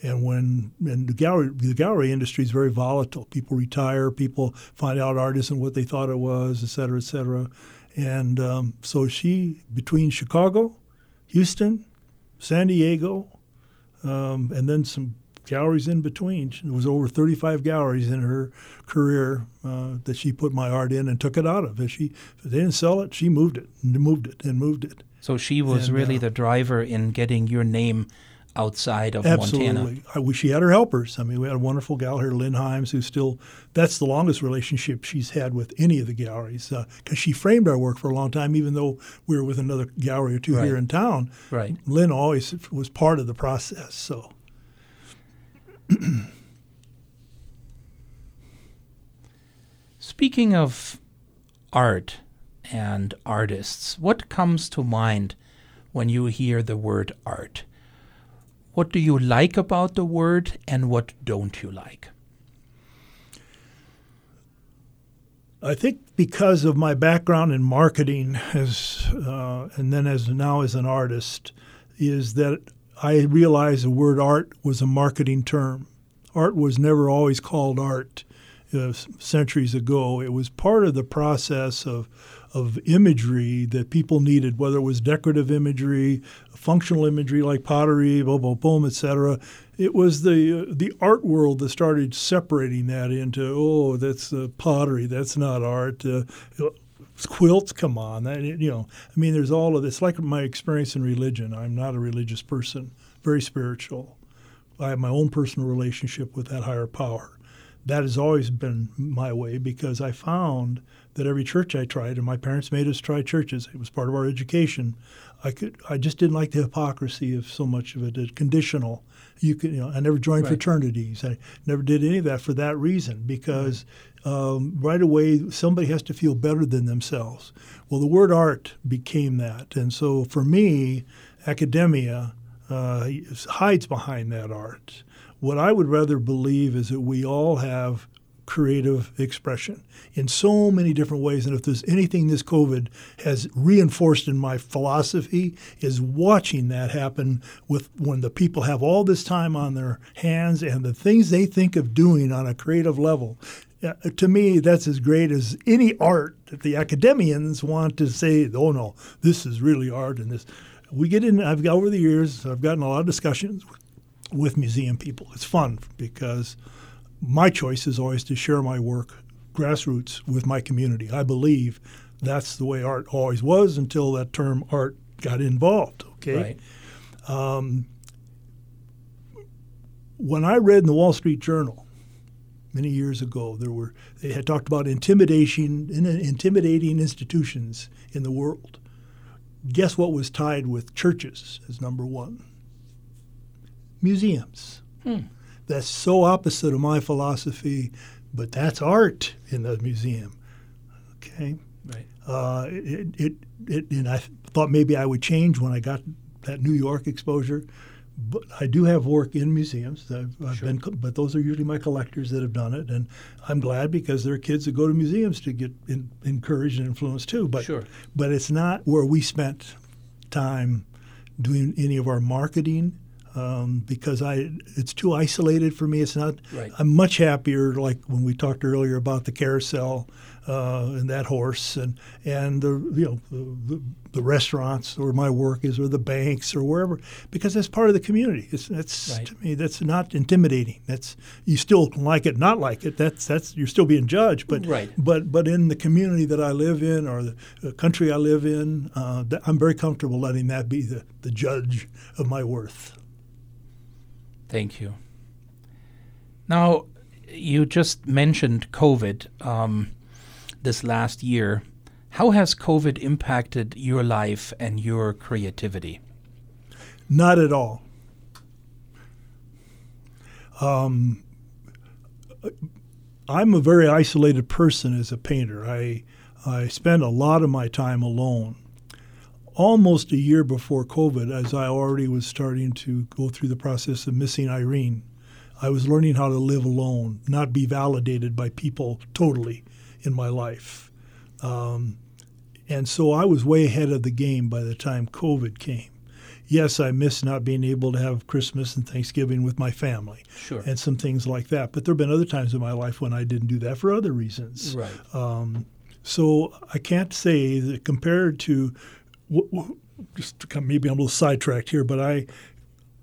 And when and the gallery the gallery industry is very volatile. People retire, people find out art isn't what they thought it was, et cetera, et cetera. And um, so she between Chicago, Houston, San Diego, um, and then some galleries in between. There was over 35 galleries in her career uh, that she put my art in and took it out of. If she if they didn't sell it, she moved it and moved it and moved it. So she was And, really uh, the driver in getting your name outside of Montana. Absolutely. I wish she had her helpers. I mean, we had a wonderful gal here, Lynn Himes, who's still, that's the longest relationship she's had with any of the galleries because she framed our work for a long time, even though we were with another gallery or two here in town. Right. Lynn always was part of the process. So Speaking of art and artists, what comes to mind when you hear the word art? What do you like about the word and what don't you like? I think because of my background in marketing, as uh, and then as now as an artist, is that I realized the word art was a marketing term. Art was never always called art. Uh, centuries ago, it was part of the process of of imagery that people needed, whether it was decorative imagery, functional imagery like pottery, boom, boom, boom, etc. It was the uh, the art world that started separating that into oh, that's uh, pottery, that's not art. Uh, quilts, come on, that, you know. I mean, there's all of this. Like my experience in religion, I'm not a religious person, very spiritual. I have my own personal relationship with that higher power. That has always been my way because I found that every church I tried, and my parents made us try churches. It was part of our education. I could, I just didn't like the hypocrisy of so much of it. It's conditional. You could, you know, I never joined right. fraternities. I never did any of that for that reason because. Um, right away somebody has to feel better than themselves. Well, the word art became that, and so for me, academia uh, hides behind that art. What I would rather believe is that we all have creative expression in so many different ways. And if there's anything this COVID has reinforced in my philosophy, is watching that happen with when the people have all this time on their hands and the things they think of doing on a creative level. Uh, to me, that's as great as any art that the academians want to say, oh no, this is really art and this. We get in, I've got over the years, I've gotten a lot of discussions with museum people. It's fun because my choice is always to share my work grassroots with my community. I believe that's the way art always was until that term art got involved. Okay. Right. Um, when I read in the Wall Street Journal many years ago, there were they had talked about intimidation in intimidating institutions in the world. Guess what was tied with churches as number one? Museums. Hmm. That's so opposite of my philosophy, but that's art in the museum. Okay. Right. Uh, it, it, it, and I thought maybe I would change when I got that New York exposure. But I do have work in museums. I've, I've sure. been, but those are usually my collectors that have done it, and I'm glad because there are kids that go to museums to get in, encouraged and influenced too. But sure. but it's not where we spent time doing any of our marketing um, because I it's too isolated for me. It's not. Right. I'm much happier like when we talked earlier about the carousel uh, and that horse and and the you know the, the, restaurants where my work is or the banks or wherever because that's part of the community. It's that's right. to me that's not intimidating. That's you still like it, not like it. That's that's you're still being judged. But right. but but in the community that I live in or the, the country I live in, uh, I'm very comfortable letting that be the, the judge of my worth. Thank you. Now, you just mentioned COVID um, this last year. How has COVID impacted your life and your creativity? Not at all. Um, I'm a very isolated person as a painter. I I spend a lot of my time alone almost a year before COVID, as I already was starting to go through the process of missing Irene, I was learning how to live alone, not be validated by people totally in my life. Um, and so I was way ahead of the game by the time COVID came. Yes, I miss not being able to have Christmas and Thanksgiving with my family sure. and some things like that. But there have been other times in my life when I didn't do that for other reasons. Right. Um, so I can't say that compared to just to come, maybe I'm a little sidetracked here, but I,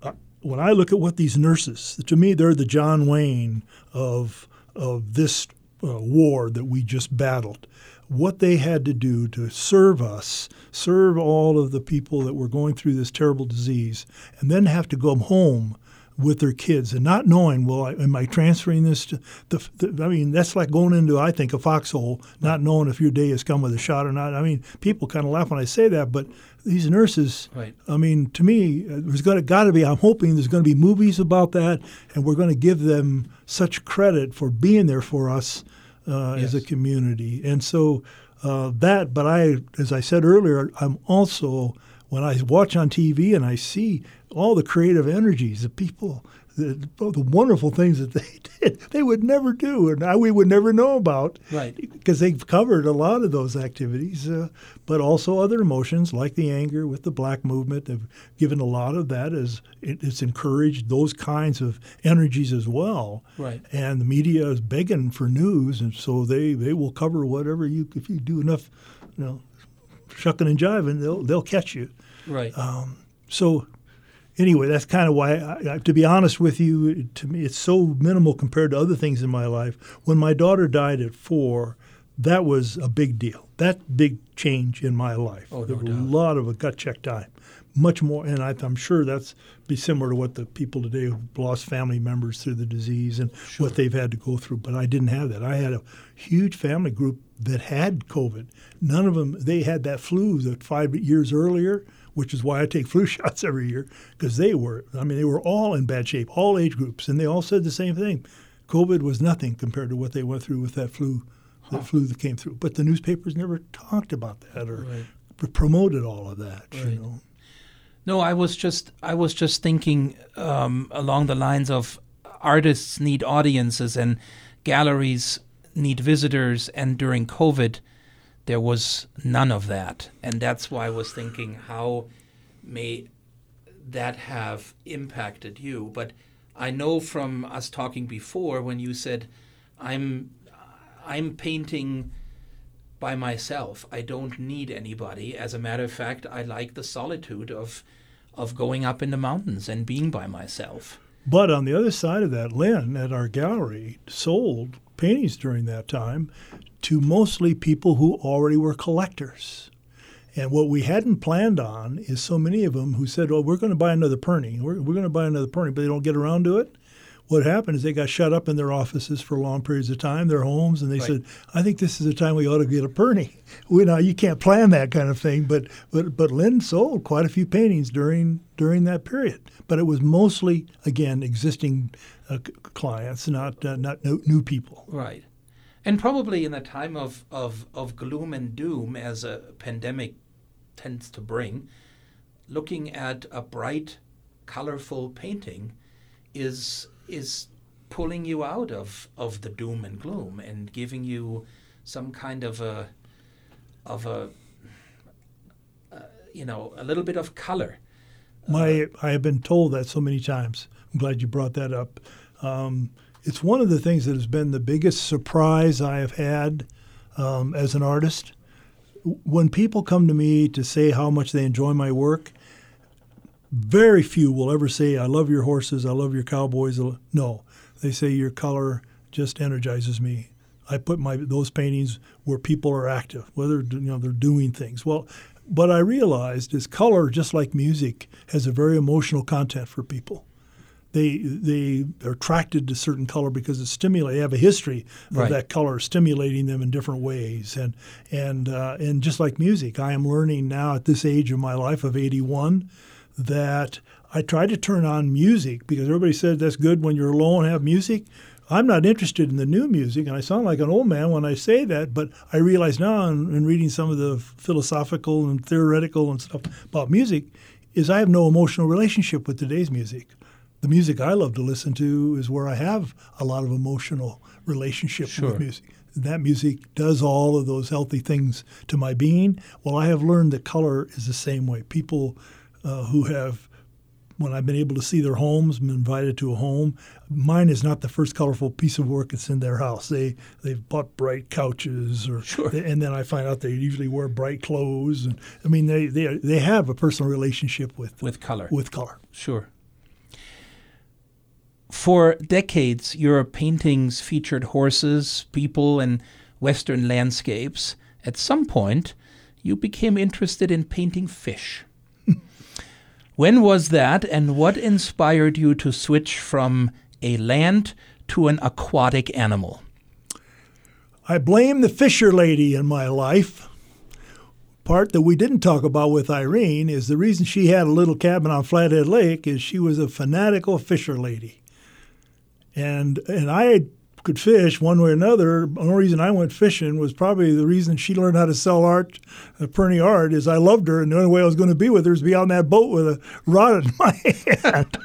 uh, when I look at what these nurses, to me, they're the John Wayne of of this uh, war that we just battled. What they had to do to serve us, serve all of the people that were going through this terrible disease, and then have to go home with their kids and not knowing, well, am I transferring this to the, the, I mean, that's like going into, I think, a foxhole, not knowing if your day has come with a shot or not. I mean, people kind of laugh when I say that, but these nurses, right. I mean, to me, there's got to, got to be, I'm hoping there's going to be movies about that, and we're going to give them such credit for being there for us uh, yes. as a community. And so uh, that, but I, as I said earlier, I'm also, when I watch on TV and I see all the creative energies, the people, the, the wonderful things that they did, they would never do, and we would never know about. Right. because they've covered a lot of those activities, uh, but also other emotions like the anger with the black movement. They've given a lot of that as it, it's encouraged those kinds of energies as well. Right. And the media is begging for news, and so they, they will cover whatever you if you do enough, you know, shucking and jiving, they'll they'll catch you. Right. Um, so anyway, that's kind of why, I, I, to be honest with you, to me, it's so minimal compared to other things in my life. When my daughter died at four, that was a big deal. That big change in my life. Oh, there no was doubt. a lot of a gut check time, much more, and I, am sure that's be similar to what the people today who've lost family members through the disease and Sure. what they've had to go through. But I didn't have that. I had a huge family group that had COVID. None of them. They had that flu that five years earlier, which is why I take flu shots every year because they were. I mean, they were all in bad shape, all age groups, and they all said the same thing. COVID was nothing compared to what they went through with that flu, that flu that came through. But the newspapers never talked about that or Right. pr- promoted all of that. Right. You know. No, I was just I was just thinking um, along the lines of artists need audiences and galleries need visitors, and during COVID, there was none of that, and that's why I was thinking how may that have impacted you. But I know from us talking before when you said I'm I'm painting by myself. I don't need anybody. As a matter of fact, I like the solitude of of going up in the mountains and being by myself. But on the other side of that, Lynn at our gallery sold paintings during that time to mostly people who already were collectors. And what we hadn't planned on is so many of them who said, "Well, we're going to buy another Pirnie. We're, we're going to buy another Pirnie," but they don't get around to it. What happened is they got shut up in their offices for long periods of time, their homes, and they Right. said, "I think this is the time we ought to get a Pirnie." We know you can't plan that kind of thing, but but but Lynn sold quite a few paintings during during that period. But it was mostly again existing uh, clients, not uh, not new people. Right. And probably in a time of, of, of gloom and doom, as a pandemic tends to bring, looking at a bright, colorful painting is is pulling you out of, of the doom and gloom and giving you some kind of a of a uh, you know a little bit of color. My, I have been told that so many times. I'm glad you brought that up. Um, it's one of the things that has been the biggest surprise I have had um, as an artist. When people come to me to say how much they enjoy my work, very few will ever say, "I love your horses, I love your cowboys." No, they say your color just energizes me. I put my those paintings where people are active, whether you know they're doing things. Well, what I realized is color, just like music, has a very emotional content for people. They they are attracted to certain color because it stimulates. They have a history of Right. that color stimulating them in different ways, and and uh, and just like music, I am learning now at this age of my life of 81 that I try to turn on music because everybody said that's good when you're alone have music. I'm not interested in the new music, and I sound like an old man when I say that, but I realize now in, in reading some of the philosophical and theoretical and stuff about music is I have no emotional relationship with today's music. The music I love to listen to is where I have a lot of emotional relationship Sure. with music. That music does all of those healthy things to my being. Well, I have learned that color is the same way. People uh, who have, when I've been able to see their homes, been invited to a home, mine is not the first colorful piece of work that's in their house. They they've bought bright couches, or Sure. and then I find out they usually wear bright clothes, and I mean they they they have a personal relationship with with color. with color. Sure. For decades, your paintings featured horses, people, and Western landscapes. At some point, you became interested in painting fish. when was that, and what inspired you to switch from a land to an aquatic animal? I blame the Fisher lady in my life. Part that we didn't talk about with Irene is the reason she had a little cabin on Flathead Lake is she was a fanatical Fisher lady. And and I could fish one way or another. The only reason I went fishing was probably the reason she learned how to sell art, uh, Pirnie art, is I loved her, and the only way I was going to be with her is be on that boat with a rod in my hand.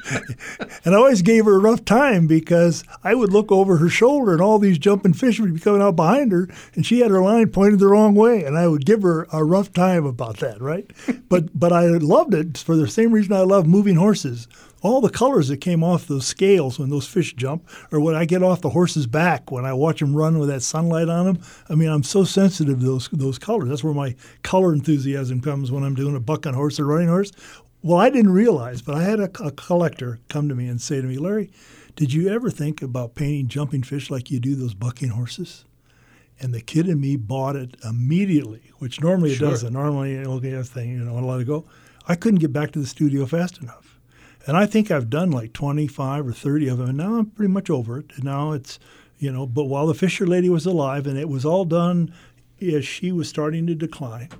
and I always gave her a rough time because I would look over her shoulder, and all these jumping fish would be coming out behind her, and she had her line pointed the wrong way, and I would give her a rough time about that, right? but but I loved it for the same reason I love moving horses all the colors that came off those scales when those fish jump, or when I get off the horse's back when I watch them run with that sunlight on them. I mean, I'm so sensitive to those those colors. That's where my color enthusiasm comes when I'm doing a bucking horse or running horse. Well, I didn't realize, but I had a, a collector come to me and say to me, Larry, did you ever think about painting jumping fish like you do those bucking horses? And the kid in me bought it immediately, which normally sure. it doesn't. Normally, okay, thing, you know, I let it go. I couldn't get back to the studio fast enough. And I think I've done like 25 or 30 of them. And now I'm pretty much over it. And now it's, you know, but while the Fisher lady was alive, and it was all done as she was starting to decline.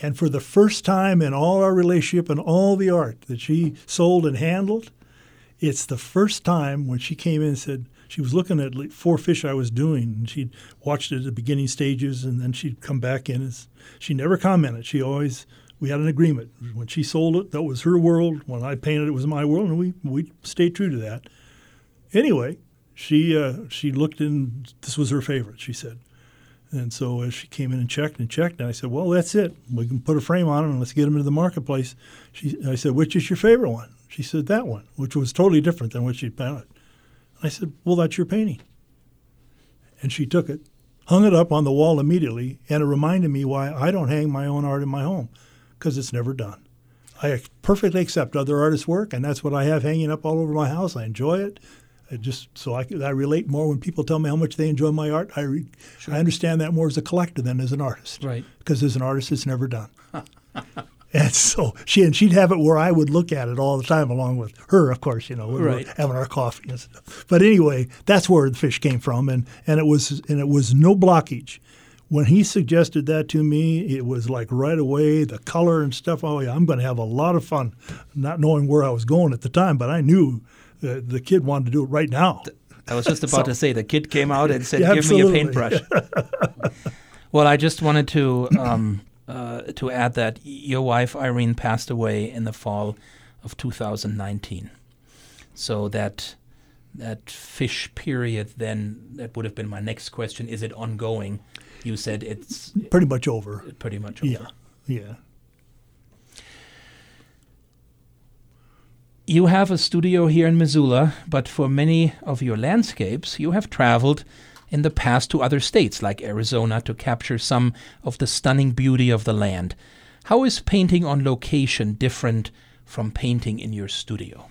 And for the first time in all our relationship and all the art that she sold and handled, it's the first time when she came in and said, she was looking at four fish I was doing, and she'd watched it at the beginning stages, and then she'd come back in. And she never commented. She always we had an agreement. When she sold it, that was her world. When I painted it, was my world, and we, we stayed true to that. Anyway, she uh, she looked in. This was her favorite. She said, and so as she came in and checked and checked, and I said, "Well, that's it. We can put a frame on it and let's get them into the marketplace." She, I said, "Which is your favorite one?" She said, "That one," which was totally different than what she'd painted. I said, "Well, that's your painting." And she took it, hung it up on the wall immediately, and it reminded me why I don't hang my own art in my home because it's never done. I perfectly accept other artists' work, and that's what I have hanging up all over my house. I enjoy it. I just so I, I relate more when people tell me how much they enjoy my art. I re, sure. I understand that more as a collector than as an artist. Right. Because as an artist, it's never done. and so she and she'd have it where I would look at it all the time, along with her, of course. You know, right. having our coffee and stuff. But anyway, that's where the fish came from, and and it was and it was no blockage when he suggested that to me, it was like right away the color and stuff. Oh yeah, I'm going to have a lot of fun, not knowing where I was going at the time, but I knew uh, the kid wanted to do it right now. I was just about so, to say the kid came out and said, yeah, "Give me a paintbrush." well, I just wanted to um, uh, to add that your wife Irene passed away in the fall of 2019, so that that fish period then that would have been my next question: Is it ongoing? You said it's pretty much over. Pretty much over. Yeah. Yeah. You have a studio here in Missoula, but for many of your landscapes, you have traveled in the past to other states like Arizona to capture some of the stunning beauty of the land. How is painting on location different from painting in your studio?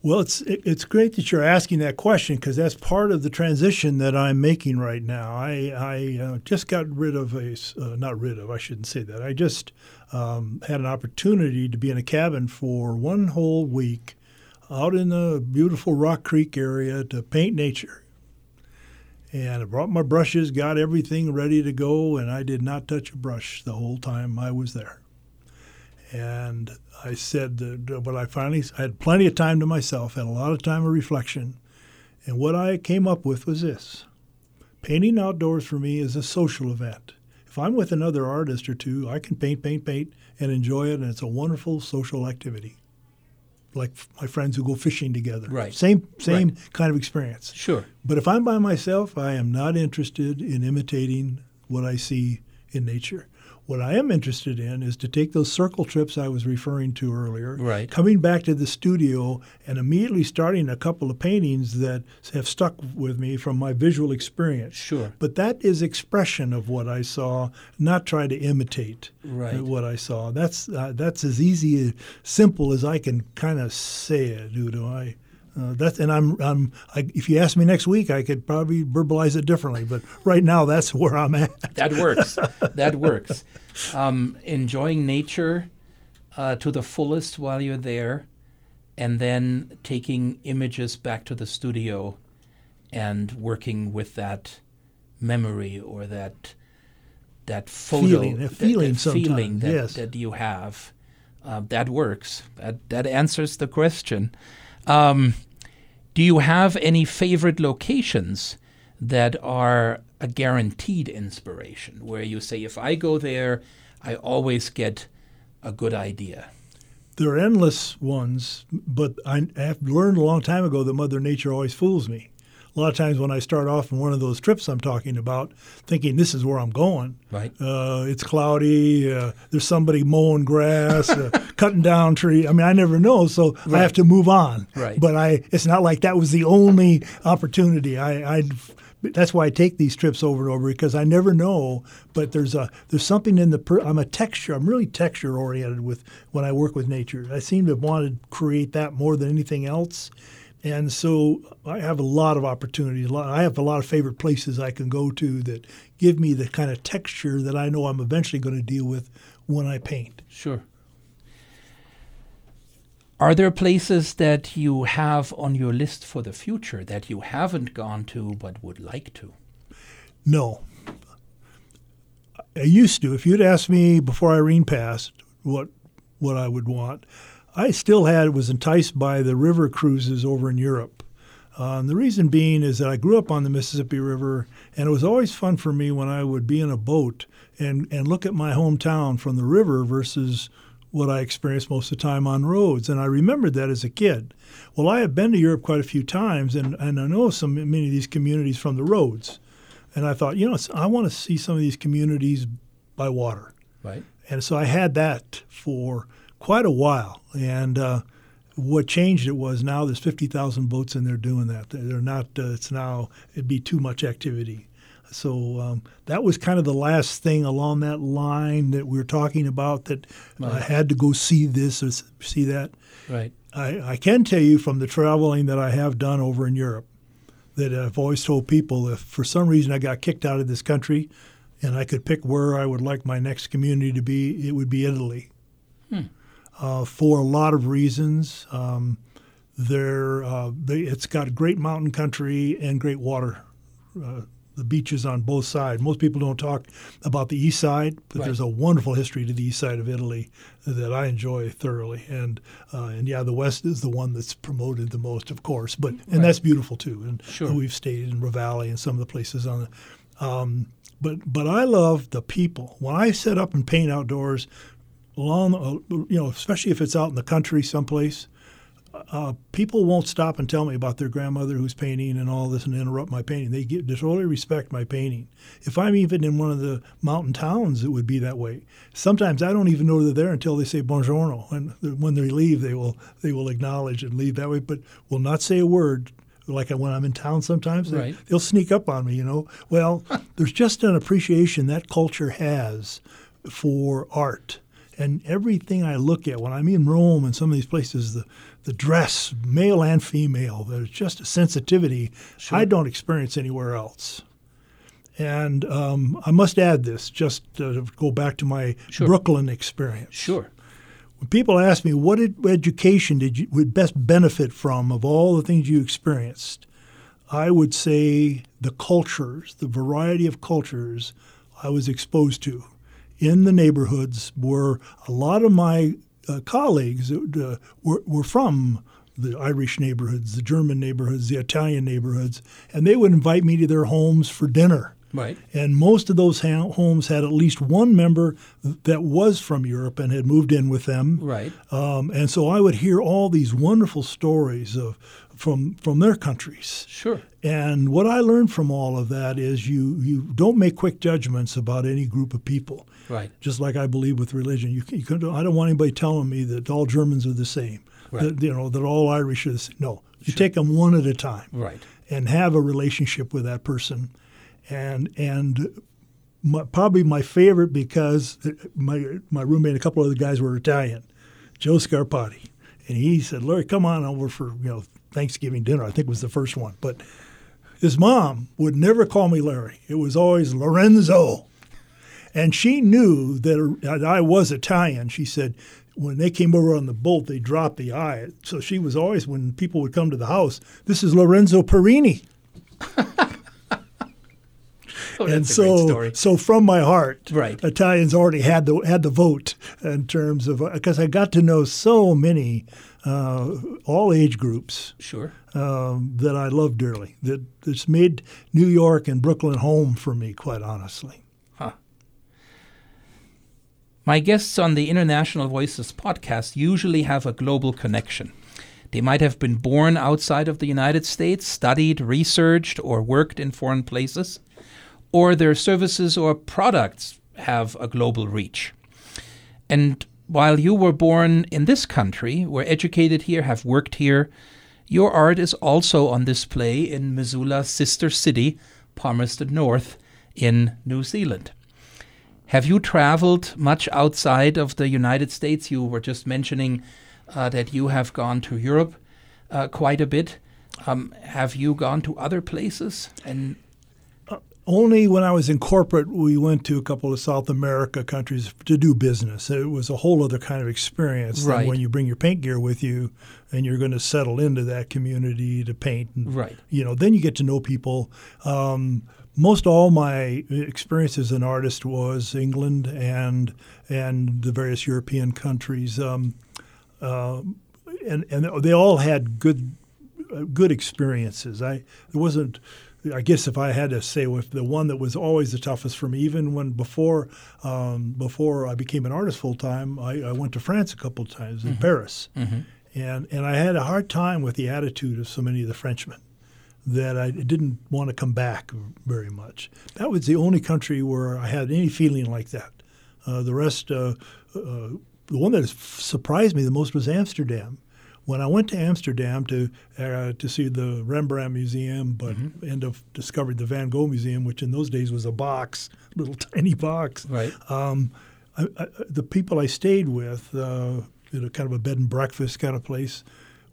Well, it's it's great that you're asking that question because that's part of the transition that I'm making right now. I I uh, just got rid of a uh, not rid of I shouldn't say that. I just um, had an opportunity to be in a cabin for one whole week out in the beautiful Rock Creek area to paint nature. And I brought my brushes, got everything ready to go, and I did not touch a brush the whole time I was there. And I said that what I finally I had plenty of time to myself, had a lot of time of reflection, and what I came up with was this: painting outdoors for me is a social event. If I'm with another artist or two, I can paint, paint, paint, and enjoy it, and it's a wonderful social activity. Like my friends who go fishing together, right? Same, same right. kind of experience. Sure. But if I'm by myself, I am not interested in imitating what I see in nature. What I am interested in is to take those circle trips I was referring to earlier, right. coming back to the studio and immediately starting a couple of paintings that have stuck with me from my visual experience. Sure. But that is expression of what I saw, not try to imitate right. what I saw. That's uh, that's as easy, simple as I can kind of say it, Udo. I. Uh, that's and I'm I'm I, if you ask me next week, I could probably verbalize it differently. But right now, that's where I'm at. that works. That works. Um, enjoying nature uh, to the fullest while you're there, and then taking images back to the studio, and working with that memory or that that photo, feeling, a feeling, that, that feeling that, yes. that you have. Uh, that works. That that answers the question. Um, Do you have any favorite locations that are a guaranteed inspiration where you say, if I go there, I always get a good idea? There are endless ones, but I have learned a long time ago that Mother Nature always fools me. A lot of times when I start off on one of those trips I'm talking about, thinking this is where I'm going, right? Uh, it's cloudy. Uh, there's somebody mowing grass, uh, cutting down tree. I mean, I never know, so right. I have to move on. Right. But I, it's not like that was the only opportunity. I, I that's why I take these trips over and over because I never know. But there's a there's something in the per, I'm a texture. I'm really texture oriented with when I work with nature. I seem to want to create that more than anything else. And so I have a lot of opportunities. Lot, I have a lot of favorite places I can go to that give me the kind of texture that I know I'm eventually going to deal with when I paint. Sure. Are there places that you have on your list for the future that you haven't gone to but would like to? No. I used to. If you'd asked me before Irene passed what what I would want, I still had was enticed by the river cruises over in Europe. Uh, the reason being is that I grew up on the Mississippi River, and it was always fun for me when I would be in a boat and, and look at my hometown from the river versus what I experienced most of the time on roads. And I remembered that as a kid. Well, I have been to Europe quite a few times, and, and I know some many of these communities from the roads. And I thought, you know, I want to see some of these communities by water. Right. And so I had that for quite a while. And uh, what changed it was now there's 50,000 boats in there doing that. They're not, uh, it's now, it'd be too much activity. So um, that was kind of the last thing along that line that we were talking about that right. I had to go see this or see that. Right. I, I can tell you from the traveling that I have done over in Europe that I've always told people if for some reason I got kicked out of this country and I could pick where I would like my next community to be, it would be Italy. Hmm. Uh, for a lot of reasons. Um, there, uh, they, it's got great mountain country and great water uh, the beaches on both sides. Most people don't talk about the east side, but right. there's a wonderful history to the east side of Italy that I enjoy thoroughly. And uh, and yeah, the west is the one that's promoted the most, of course. But and right. that's beautiful too. And sure. we've stayed in Reveille and some of the places on the. Um, but but I love the people. When I set up and paint outdoors, along uh, you know, especially if it's out in the country someplace uh, people won't stop and tell me about their grandmother who's painting and all this and interrupt my painting. They, get, they totally respect my painting. If I'm even in one of the mountain towns, it would be that way. Sometimes I don't even know they're there until they say buongiorno, and when they leave, they will they will acknowledge and leave that way, but will not say a word. Like when I'm in town, sometimes right. they, will sneak up on me. You know, well, there's just an appreciation that culture has for art and everything I look at when I'm in Rome and some of these places, the the dress, male and female. There's just a sensitivity sure. I don't experience anywhere else. And um, I must add this, just to go back to my sure. Brooklyn experience. Sure. When people ask me what education did you would best benefit from of all the things you experienced, I would say the cultures, the variety of cultures I was exposed to in the neighborhoods where a lot of my uh, colleagues uh, were, were from the Irish neighborhoods, the German neighborhoods, the Italian neighborhoods, and they would invite me to their homes for dinner. Right. And most of those ha- homes had at least one member that was from Europe and had moved in with them. Right. Um, and so I would hear all these wonderful stories of from from their countries. Sure. And what I learned from all of that is you you don't make quick judgments about any group of people. Right. Just like I believe with religion, you, you can, I don't want anybody telling me that all Germans are the same. Right. That, you know that all Irish are the same. No, you sure. take them one at a time. Right. And have a relationship with that person, and and my, probably my favorite because my my roommate and a couple other guys were Italian, Joe Scarpati, and he said, "Larry, come on over for you know Thanksgiving dinner. I think was the first one. But his mom would never call me Larry. It was always Lorenzo. And she knew that I was Italian. She said when they came over on the boat, they dropped the I. So she was always, when people would come to the house, this is Lorenzo Perini. Oh, and so, so from my heart, right. Italians already had the had the vote in terms of because I got to know so many, uh, all age groups. Sure. Um, that I love dearly. That that's made New York and Brooklyn home for me, quite honestly. Huh. My guests on the International Voices podcast usually have a global connection. They might have been born outside of the United States, studied, researched, or worked in foreign places, or their services or products have a global reach. And while you were born in this country, were educated here, have worked here, your art is also on display in Missoula's sister city, Palmerston North, in New Zealand. Have you traveled much outside of the United States? You were just mentioning uh, that you have gone to Europe uh, quite a bit. Um, have you gone to other places? And only when I was in corporate, we went to a couple of South America countries to do business. It was a whole other kind of experience right. than when you bring your paint gear with you and you're going to settle into that community to paint. And, right. You know, then you get to know people. Um, most all my experience as an artist was England and and the various European countries, um, uh, and and they all had good uh, good experiences. I there wasn't I guess if I had to say with the one that was always the toughest for me, even when before um, before I became an artist full time, I, I, went to France a couple of times in mm-hmm. Paris, mm-hmm. and and I had a hard time with the attitude of so many of the Frenchmen that I didn't want to come back very much. That was the only country where I had any feeling like that. Uh, the rest, uh, uh, the one that surprised me the most was Amsterdam when I went to Amsterdam to uh, to see the Rembrandt Museum, but mm-hmm. end up discovered the Van Gogh Museum, which in those days was a box, little tiny box. Right. Um, I, I, the people I stayed with, uh, in a kind of a bed and breakfast kind of place,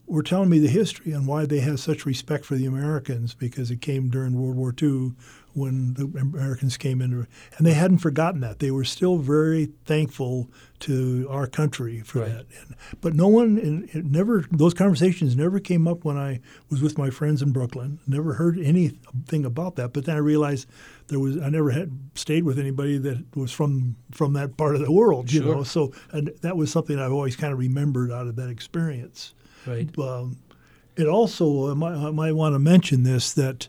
were telling me the history and why they had such respect for the Americans because it came during World War II when the Americans came in, and they hadn't forgotten that. They were still very thankful to our country for right. that. And, but no one, it never, those conversations never came up when I was with my friends in Brooklyn. Never heard anything about that. But then I realized there was, I never had stayed with anybody that was from from that part of the world, you sure. know. So and that was something I've always kind of remembered out of that experience. Right. Um, it also, I might, I might want to mention this that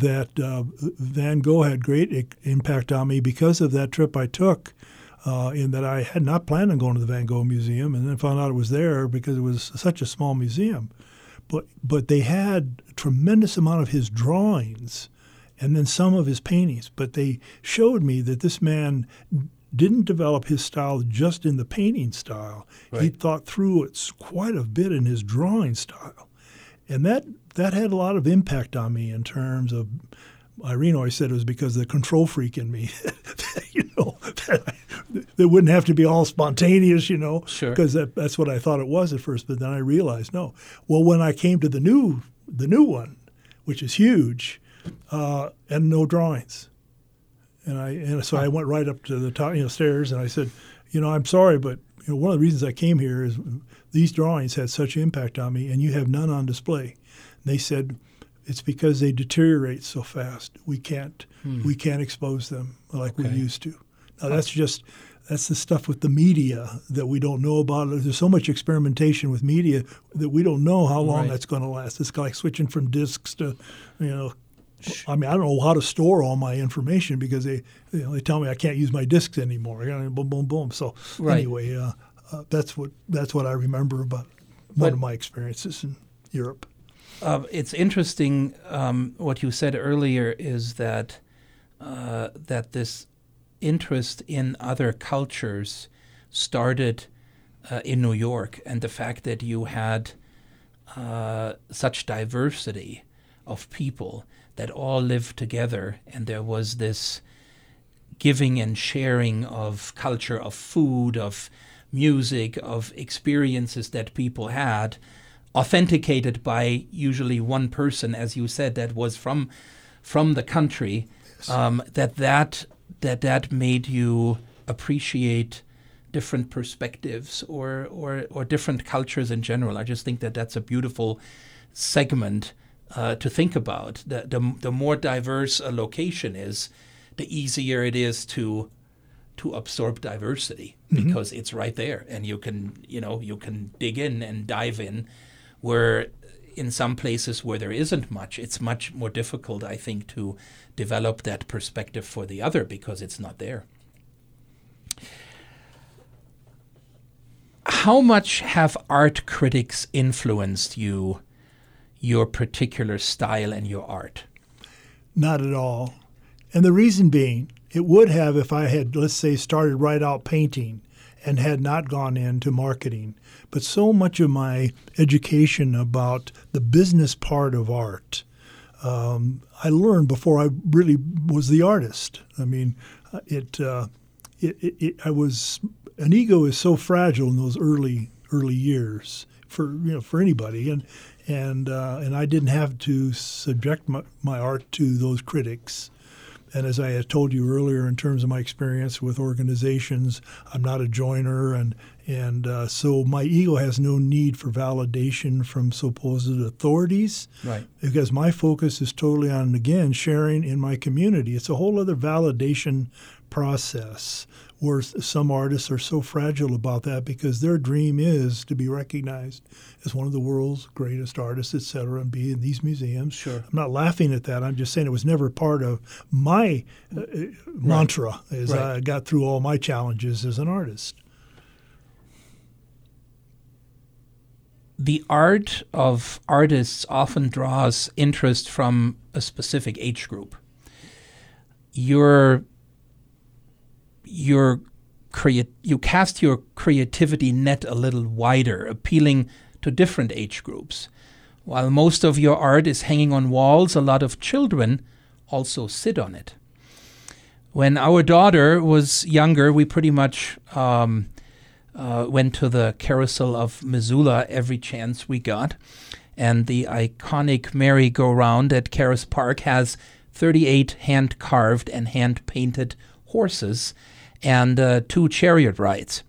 that uh, Van Gogh had great impact on me because of that trip I took. Uh, in that I had not planned on going to the Van Gogh Museum, and then found out it was there because it was such a small museum. But but they had a tremendous amount of his drawings, and then some of his paintings. But they showed me that this man didn't develop his style just in the painting style. Right. He thought through it quite a bit in his drawing style, and that that had a lot of impact on me in terms of. Irene always said it was because of the control freak in me, you know, that, that wouldn't have to be all spontaneous, you know, sure. because that, that's what I thought it was at first. But then I realized no. Well, when I came to the new the new one, which is huge, uh, and no drawings, and I and so I went right up to the top, you know, stairs, and I said, you know, I'm sorry, but you know, one of the reasons I came here is these drawings had such impact on me, and you have none on display. And they said, it's because they deteriorate so fast. We can't Hmm. we can't expose them like Okay. we used to. Now that's just that's the stuff with the media that we don't know about. There's so much experimentation with media that we don't know how long Right. that's going to last. It's like switching from discs to, you know, I mean, I don't know how to store all my information because they, you know, they tell me I can't use my discs anymore. Boom, boom, boom. So Right. anyway, uh, uh, that's what that's what I remember about But- one of my experiences in Europe. Uh, it's interesting um, what you said earlier is that uh, that this interest in other cultures started uh, in New York, and the fact that you had uh, such diversity of people that all lived together, and there was this giving and sharing of culture, of food, of music, of experiences that people had, authenticated by usually one person, as you said, that was from from the country. Um, that that that that made you appreciate different perspectives or, or or different cultures in general. I just think that that's a beautiful segment uh, to think about. The, the the more diverse a location is, the easier it is to to absorb diversity because it's right there and you can you know you can dig in and dive in where in some places where there isn't much it's much more difficult i think to develop that perspective for the other because it's not there how much have art critics influenced you your particular style and your art Not at all. And the reason being, it would have if I had, let's say, started right out painting and had not gone into marketing. But so much of my education about the business part of art, um, I learned before I really was the artist. I mean, uh, it, uh, it, it, it, I was an ego is so fragile in those early early years for you know for anybody, and and uh, and I didn't have to subject my, my art to those critics. And as I had told you earlier, in terms of my experience with organizations, I'm not a joiner, and and uh, so my ego has no need for validation from supposed authorities, right? Because my focus is totally on again sharing in my community. It's a whole other validation process where some artists are so fragile about that because their dream is to be recognized as one of the world's greatest artists, et cetera, and be in these museums. Sure. I'm not laughing at that. I'm just saying it was never part of my uh, right. mantra as right. I got through all my challenges as an artist. The art of artists often draws interest from a specific age group. Your your create you cast your creativity net a little wider, appealing to different age groups. While most of your art is hanging on walls, a lot of children also sit on it. When our daughter was younger, we pretty much um, uh, went to the Carousel of Missoula every chance we got. And the iconic merry-go-round at Caras Park has 38 hand carved and hand painted horses and uh, two chariot rides.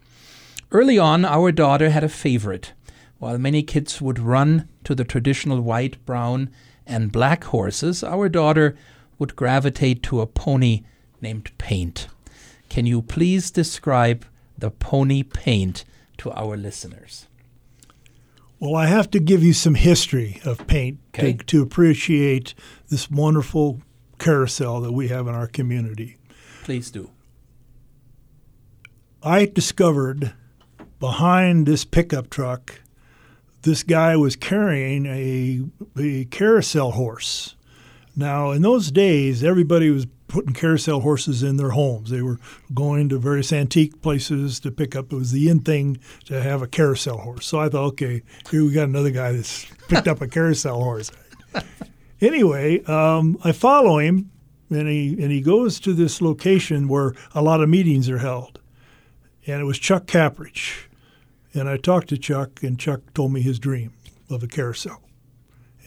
Early on, our daughter had a favorite. While many kids would run to the traditional white, brown, and black horses, our daughter would gravitate to a pony named Paint. Can you please describe the pony Paint to our listeners? Well, I have to give you some history of paint okay. to, to appreciate this wonderful carousel that we have in our community. Please do. I discovered behind this pickup truck, this guy was carrying a, a carousel horse. Now, in those days, everybody was putting carousel horses in their homes. They were going to various antique places to pick up. It was the in thing to have a carousel horse. So I thought, okay, here we got another guy that's picked up a carousel horse. anyway, um, I follow him, and he and he goes to this location where a lot of meetings are held and it was Chuck Kaparich. And I talked to Chuck, and Chuck told me his dream of a carousel,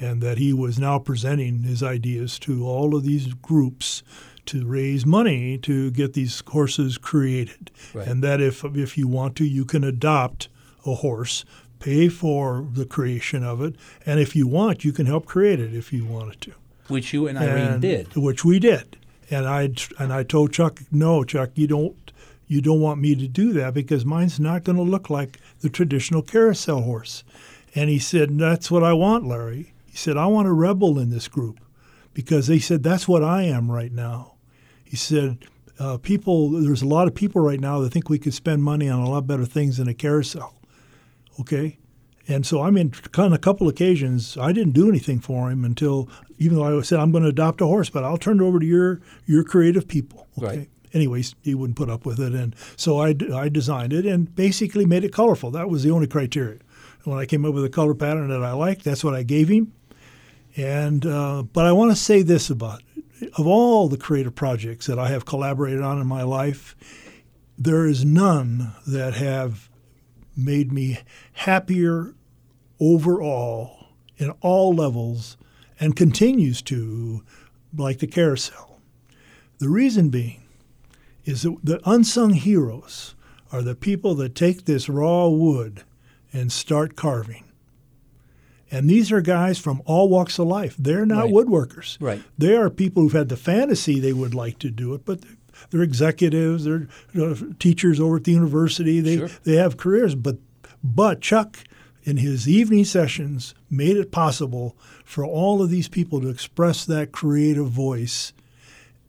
and that he was now presenting his ideas to all of these groups to raise money to get these horses created, right. and that if if you want to, you can adopt a horse, pay for the creation of it, and if you want, you can help create it if you wanted to. Which you and Irene and, did. Which we did. And I and I told Chuck, no, Chuck, you don't you don't want me to do that because mine's not going to look like the traditional carousel horse. And he said, That's what I want, Larry. He said, I want a rebel in this group because they said, That's what I am right now. He said, uh, People, there's a lot of people right now that think we could spend money on a lot better things than a carousel. Okay? And so I mean, on a couple occasions, I didn't do anything for him until, even though I said I'm going to adopt a horse, but I'll turn it over to your your creative people. Okay. Right anyways, he wouldn't put up with it. And so I, I designed it and basically made it colorful. That was the only criteria. When I came up with a color pattern that I liked, that's what I gave him. And uh, but I want to say this about it. of all the creative projects that I have collaborated on in my life, there is none that have made me happier overall in all levels and continues to like the carousel. The reason being is that the unsung heroes are the people that take this raw wood and start carving. And these are guys from all walks of life. They're not right. woodworkers. Right. They are people who've had the fantasy they would like to do it, but they're executives, they're teachers over at the university. They Sure. they have careers, but but Chuck in his evening sessions made it possible for all of these people to express that creative voice.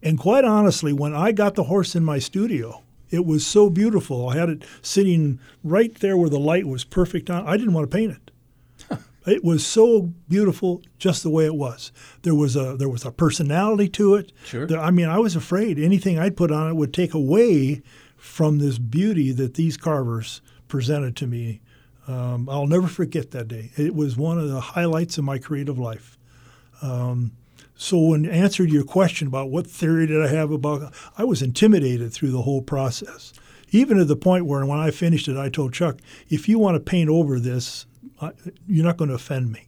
And quite honestly, when I got the horse in my studio, it was so beautiful. I had it sitting right there where the light was perfect on. I didn't want to paint it. It was so beautiful, just the way it was. There was a there was a personality to it. Sure. There- I mean, I was afraid anything I'd put on it would take away from this beauty that these carvers presented to me. Um, I'll never forget that day. It was one of the highlights of my creative life. Um, so, in answer to your question about what theory did I have about, I was intimidated through the whole process. Even to the point where, when I finished it, I told Chuck, "If you want to paint over this, you're not going to offend me,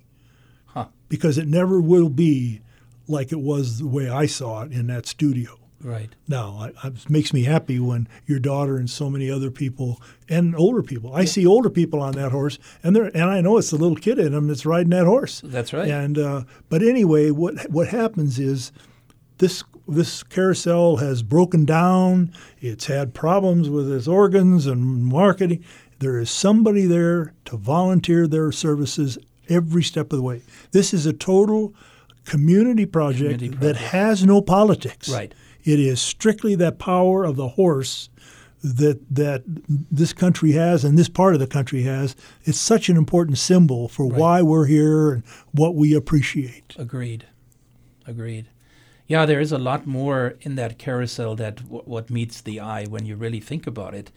Huh. because it never will be like it was the way I saw it in that studio." Right. Now, I, it makes me happy when your daughter and so many other people and older people. I see older people on that horse, and they're and I know it's the little kid in them that's riding that horse. That's right. And uh, but anyway, what what happens is this this carousel has broken down. It's had problems with its organs and marketing. There is somebody there to volunteer their services every step of the way. This is a total community project, Community that has no politics. Right. It is strictly that power of the horse that that this country has and this part of the country has. It's such an important symbol for Right. why we're here and what we appreciate. Agreed. Agreed. Yeah, there is a lot more in that carousel that w- what meets the eye when you really think about it,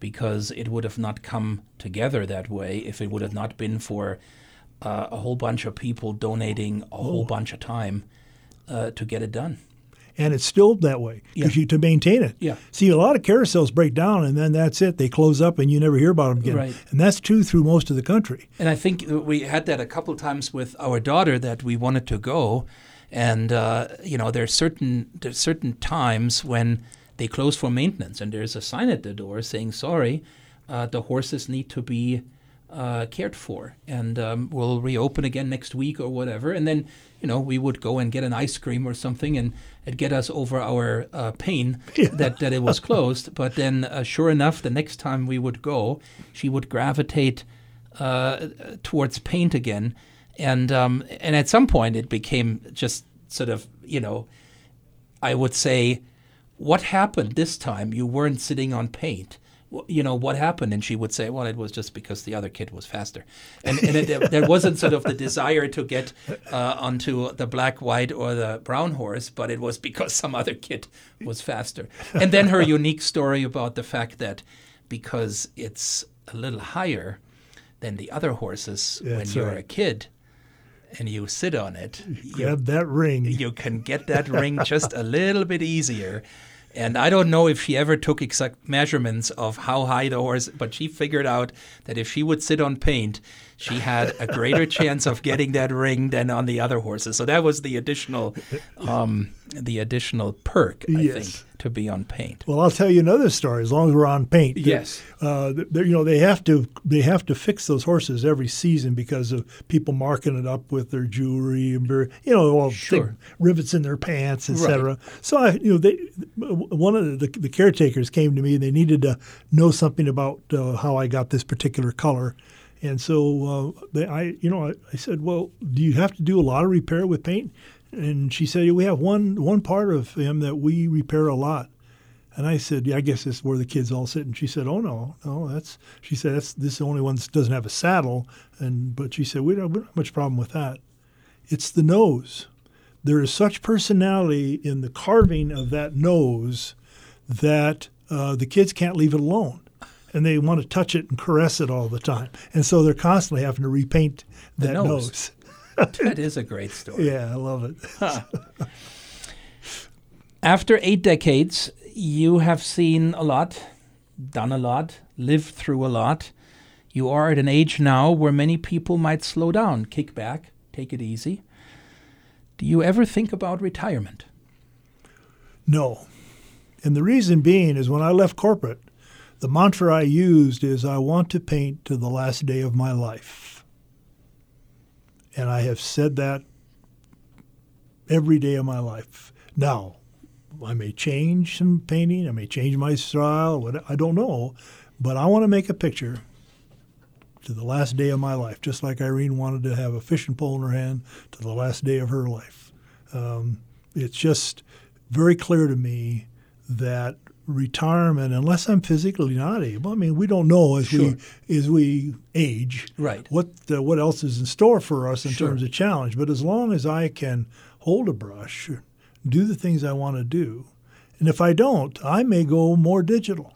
because it would have not come together that way if it would have not been for uh, a whole bunch of people donating a whole bunch of time uh, to get it done. And it's still that way because Yeah. you to maintain it. Yeah. See, a lot of carousels break down and then that's it. They close up and you never hear about them again. Right. And that's true through most of the country. And I think uh, we had that a couple times with our daughter that we wanted to go, and uh, you know there's certain there's certain times when they close for maintenance, and there's a sign at the door saying sorry, uh, the horses need to be uh, cared for, and um, we'll reopen again next week or whatever, and then you know we would go and get an ice cream or something and. It get us over our uh, pain that, that it was closed, but then uh, sure enough, the next time we would go, she would gravitate uh, towards paint again, and um, and at some point it became just sort of you know, I would say, what happened this time? You weren't sitting on paint. You know what happened, and she would say, "Well, it was just because the other kid was faster," and, and it, there wasn't sort of the desire to get uh, onto the black, white, or the brown horse, but it was because some other kid was faster. And then her unique story about the fact that because it's a little higher than the other horses when you're right. a kid and you sit on it, you, Grab that ring. you can get that ring just a little bit easier. And I don't know if she ever took exact measurements of how high the horse, but she figured out that if she would sit on paint, she had a greater chance of getting that ring than on the other horses. So that was the additional, um, the additional perk, I Yes. think, to be on paint. Well, I'll tell you another story. As long as we're on paint, Yes. uh, they- you know they have to they have to fix those horses every season because of people marking it up with their jewelry and you know all Sure. rivets in their pants, etc. So I, you know, they one of the, the caretakers came to me. And they needed to know something about uh, how I got this particular color. And so uh, they, I, you know, I, I said, "Well, do you have to do a lot of repair with paint?" And she said, "We have one one part of him that we repair a lot." And I said, "Yeah, I guess is where the kids all sit." And she said, "Oh no, no, that's." She said, "That's this is the only one that doesn't have a saddle." And but she said, "We don't, we don't have much problem with that. It's the nose. There is such personality in the carving of that nose that uh, the kids can't leave it alone." And they want to touch it and caress it all the time, and so they're constantly having to repaint The that nose. nose. that is a great story. Yeah, I love it. After eight decades, you have seen a lot, done a lot, lived through a lot. You are at an age now where many people might slow down, kick back, take it easy. Do you ever think about retirement? No. And the reason being is when I left corporate, the mantra I used is I want to paint to the last day of my life. And I have said that every day of my life. Now, I may change some painting. I may change my style. I don't know, but I want to make a picture to the last day of my life, just like Irene wanted to have a fishing pole in her hand to the last day of her life. Um, it's just very clear to me that retirement, unless I'm physically not able, I mean, we don't know as Sure. we as we age Right. what uh, what else is in store for us in Sure. terms of challenge. But as long as I can hold a brush, do the things I want to do, and if I don't, I may go more digital.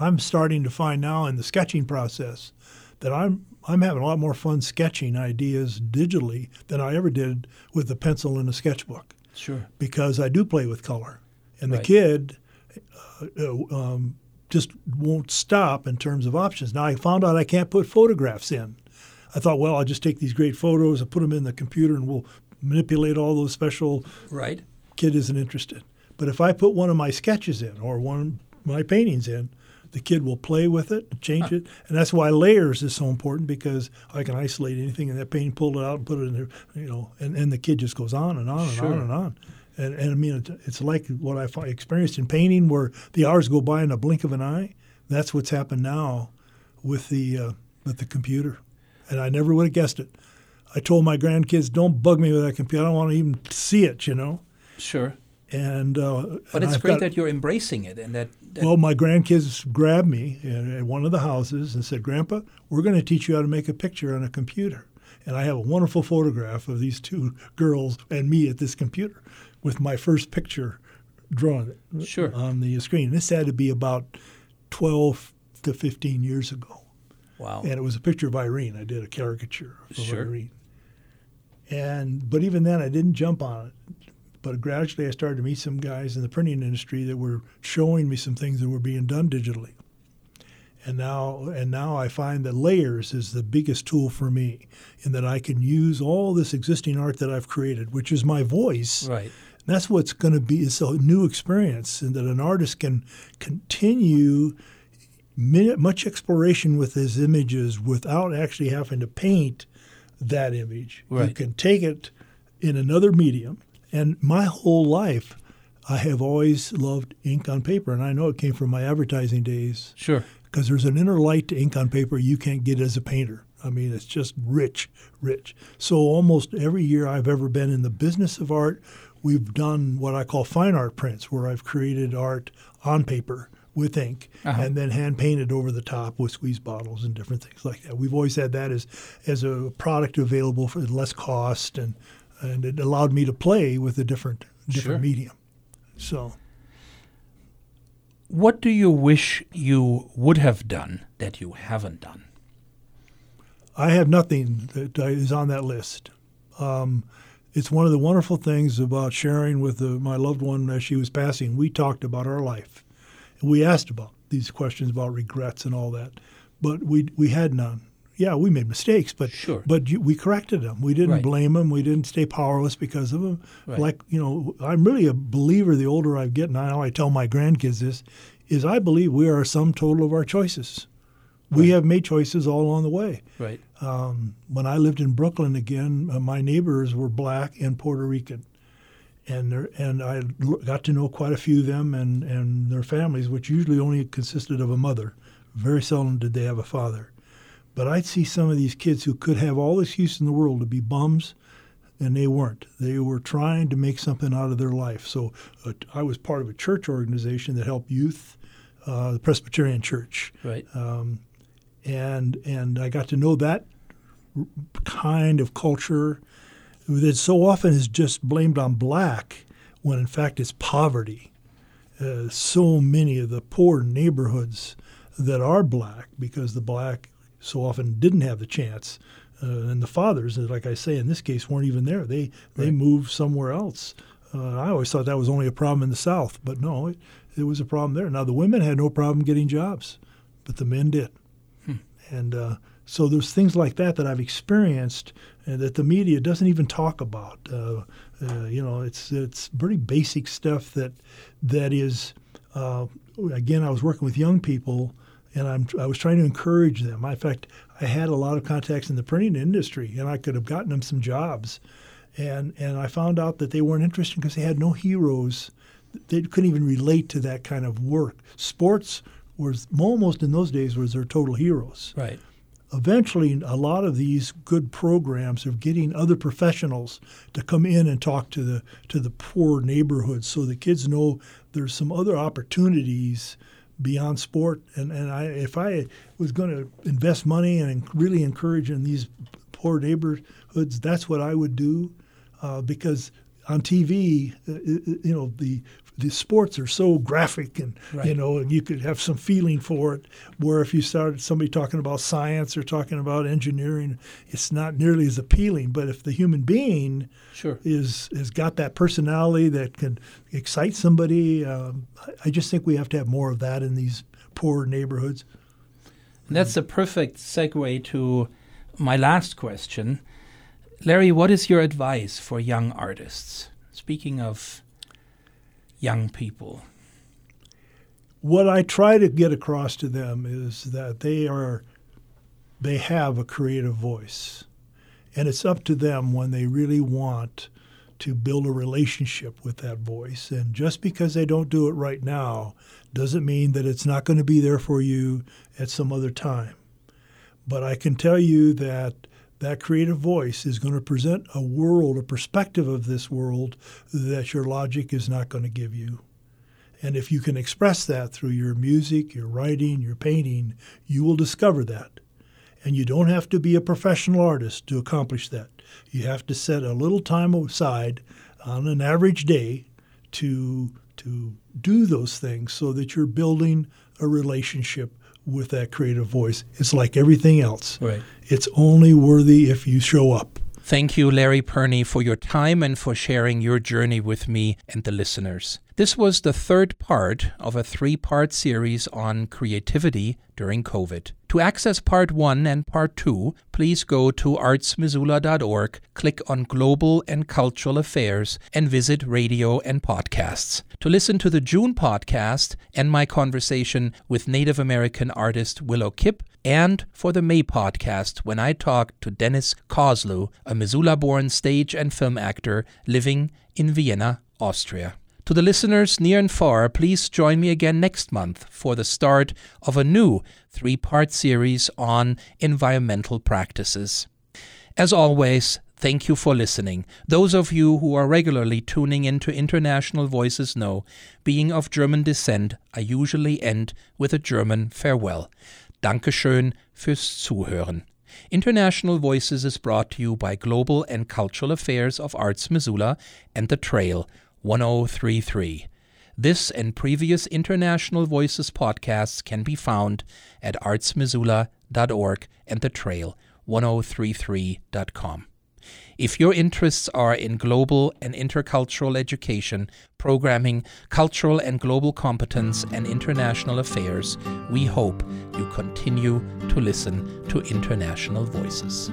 I'm starting to find now in the sketching process that I'm I'm having a lot more fun sketching ideas digitally than I ever did with a pencil and a sketchbook Sure. because I do play with color, and Right. the kid uh, uh, um, just won't stop in terms of options. Now I found out I can't put photographs in. I thought, well, I'll just take these great photos and put them in the computer, and we'll manipulate all those special. Right. Kid isn't interested. But if I put one of my sketches in or one of my paintings in, the kid will play with it, change it, and that's why layers is so important because I can isolate anything in that painting, pull it out, and put it in there, you know, and, and the kid just goes on and on and Sure. on and on. And, and I mean, it, it's like what I experienced in painting, where the hours go by in a blink of an eye. That's what's happened now with the uh, with the computer, and I never would have guessed it. I told my grandkids, "Don't bug me with that computer. I don't want to even see it," you know. Sure. And uh, But and it's I've great got- that you're embracing it and that, that well, my grandkids grabbed me at one of the houses and said, Grandpa, we're going to teach you how to make a picture on a computer. And I have a wonderful photograph of these two girls and me at this computer with my first picture drawn Sure. on the screen. This had to be about 12 to 15 years ago. wow. And it was a picture of Irene. I did a caricature of Sure. Irene. And but even then I didn't jump on it. But gradually I started to meet some guys in the printing industry that were showing me some things that were being done digitally. And now and now I find that layers is the biggest tool for me in that I can use all this existing art that I've created, which is my voice. right. That's what's going to be. It's a new experience, and that an artist can continue much exploration with his images without actually having to paint that image. You can take it in another medium. And my whole life, I have always loved ink on paper, and I know it came from my advertising days Sure. because there's an inner light to ink on paper you can't get as a painter. I mean, it's just rich, rich. So almost every year I've ever been in the business of art, we've done what I call fine art prints, where I've created art on paper with ink Uh-huh. and then hand painted over the top with squeeze bottles and different things like that. We've always had that as as a product available for less cost and and it allowed me to play with a different different Sure. medium. So What do you wish you would have done that you haven't done? I have nothing that uh, on that list. Um, it's one of the wonderful things about sharing with uh, my loved one as she was passing. We talked about our life. We asked about these questions about regrets and all that, but we we had none. Yeah, we made mistakes, but Sure. but you, we corrected them. We didn't Right. blame them. We didn't stay powerless because of them. Right. Like you know, I'm really a believer. The older I get, now I tell my grandkids this, is I believe we are a sum total of our choices. We have made choices all along the way. Right. Um, when I lived in Brooklyn again, uh, my neighbors were black and Puerto Rican, and there, and I got to know quite a few of them and, and their families, which usually only consisted of a mother. Very seldom did they have a father. But I'd see some of these kids who could have all the excuse in the world to be bums, and they weren't. They were trying to make something out of their life. So uh, I was part of a church organization that helped youth, uh, the Presbyterian Church Right. and and I got to know that kind of culture that so often is just blamed on black when in fact it's poverty. Uh, so many of the poor neighborhoods that are black because the black so often didn't have the chance. Uh, and the fathers, like I say, in this case, weren't even there. They they Right. moved somewhere else. Uh, I always thought that was only a problem in the South, but no, it, it was a problem there. Now the women had no problem getting jobs, but the men did. And uh, so there's things like that that I've experienced and that the media doesn't even talk about. Uh, uh, you know, it's it's pretty basic stuff that that is. Uh, again, I was working with young people, and I'm I was trying to encourage them. In fact, I had a lot of contacts in the printing industry, and I could have gotten them some jobs. And, and I found out that they weren't interested because they had no heroes. They couldn't even relate to that kind of work. Sports was almost in those days was their total heroes. Right. Eventually, a lot of these good programs of getting other professionals to come in and talk to the to the poor neighborhoods, so the kids know there's some other opportunities beyond sport. And and I, if I was going to invest money and really encourage in these poor neighborhoods, that's what I would do, uh, because on TV, uh, you know, the the sports are so graphic and right. you know and you could have some feeling for it. Where if you started somebody talking about science or talking about engineering it's not nearly as appealing. But if the human being sure. is has got that personality that can excite somebody um, i just think we have to have more of that in these poor neighborhoods. And that's a perfect segue to my last question. Larry what is your advice for young artists? Speaking of young people? What I try to get across to them is that they are they have a creative voice. And it's up to them when they really want to build a relationship with that voice. And just because they don't do it right now doesn't mean that it's not going to be there for you at some other time. But I can tell you that that creative voice is going to present a world, a perspective of this world that your logic is not going to give you. And if you can express that through your music, your writing, your painting, you will discover that. And you don't have to be a professional artist to accomplish that. You have to set a little time aside on an average day to to do those things so that you're building a relationship with that creative voice. It's like everything else. Right. It's only worthy if you show up. Thank you, Larry Pirnie, for your time and for sharing your journey with me and the listeners. This was the third part of a three part series on creativity during COVID. To access part one and part two, please go to artsmissoula.org, click on Global and Cultural Affairs, and visit radio and podcasts. To listen to the June podcast and my conversation with Native American artist Willow Kipp, and for the May podcast when I talked to Dennis Kozeluh, a Missoula born stage and film actor living in Vienna, Austria. To the listeners near and far, please join me again next month for the start of a new three part series on environmental practices. As always, thank you for listening. Those of you who are regularly tuning into International Voices know, being of German descent, I usually end with a German farewell. Dankeschön fürs Zuhören. International Voices is brought to you by Global and Cultural Affairs of Arts Missoula and The Trail 1033. This and previous International Voices podcasts can be found at artsmissoula.org and the trail 1033.com. If your interests are in global and intercultural education, programming, cultural and global competence, and international affairs, we hope you continue to listen to International Voices.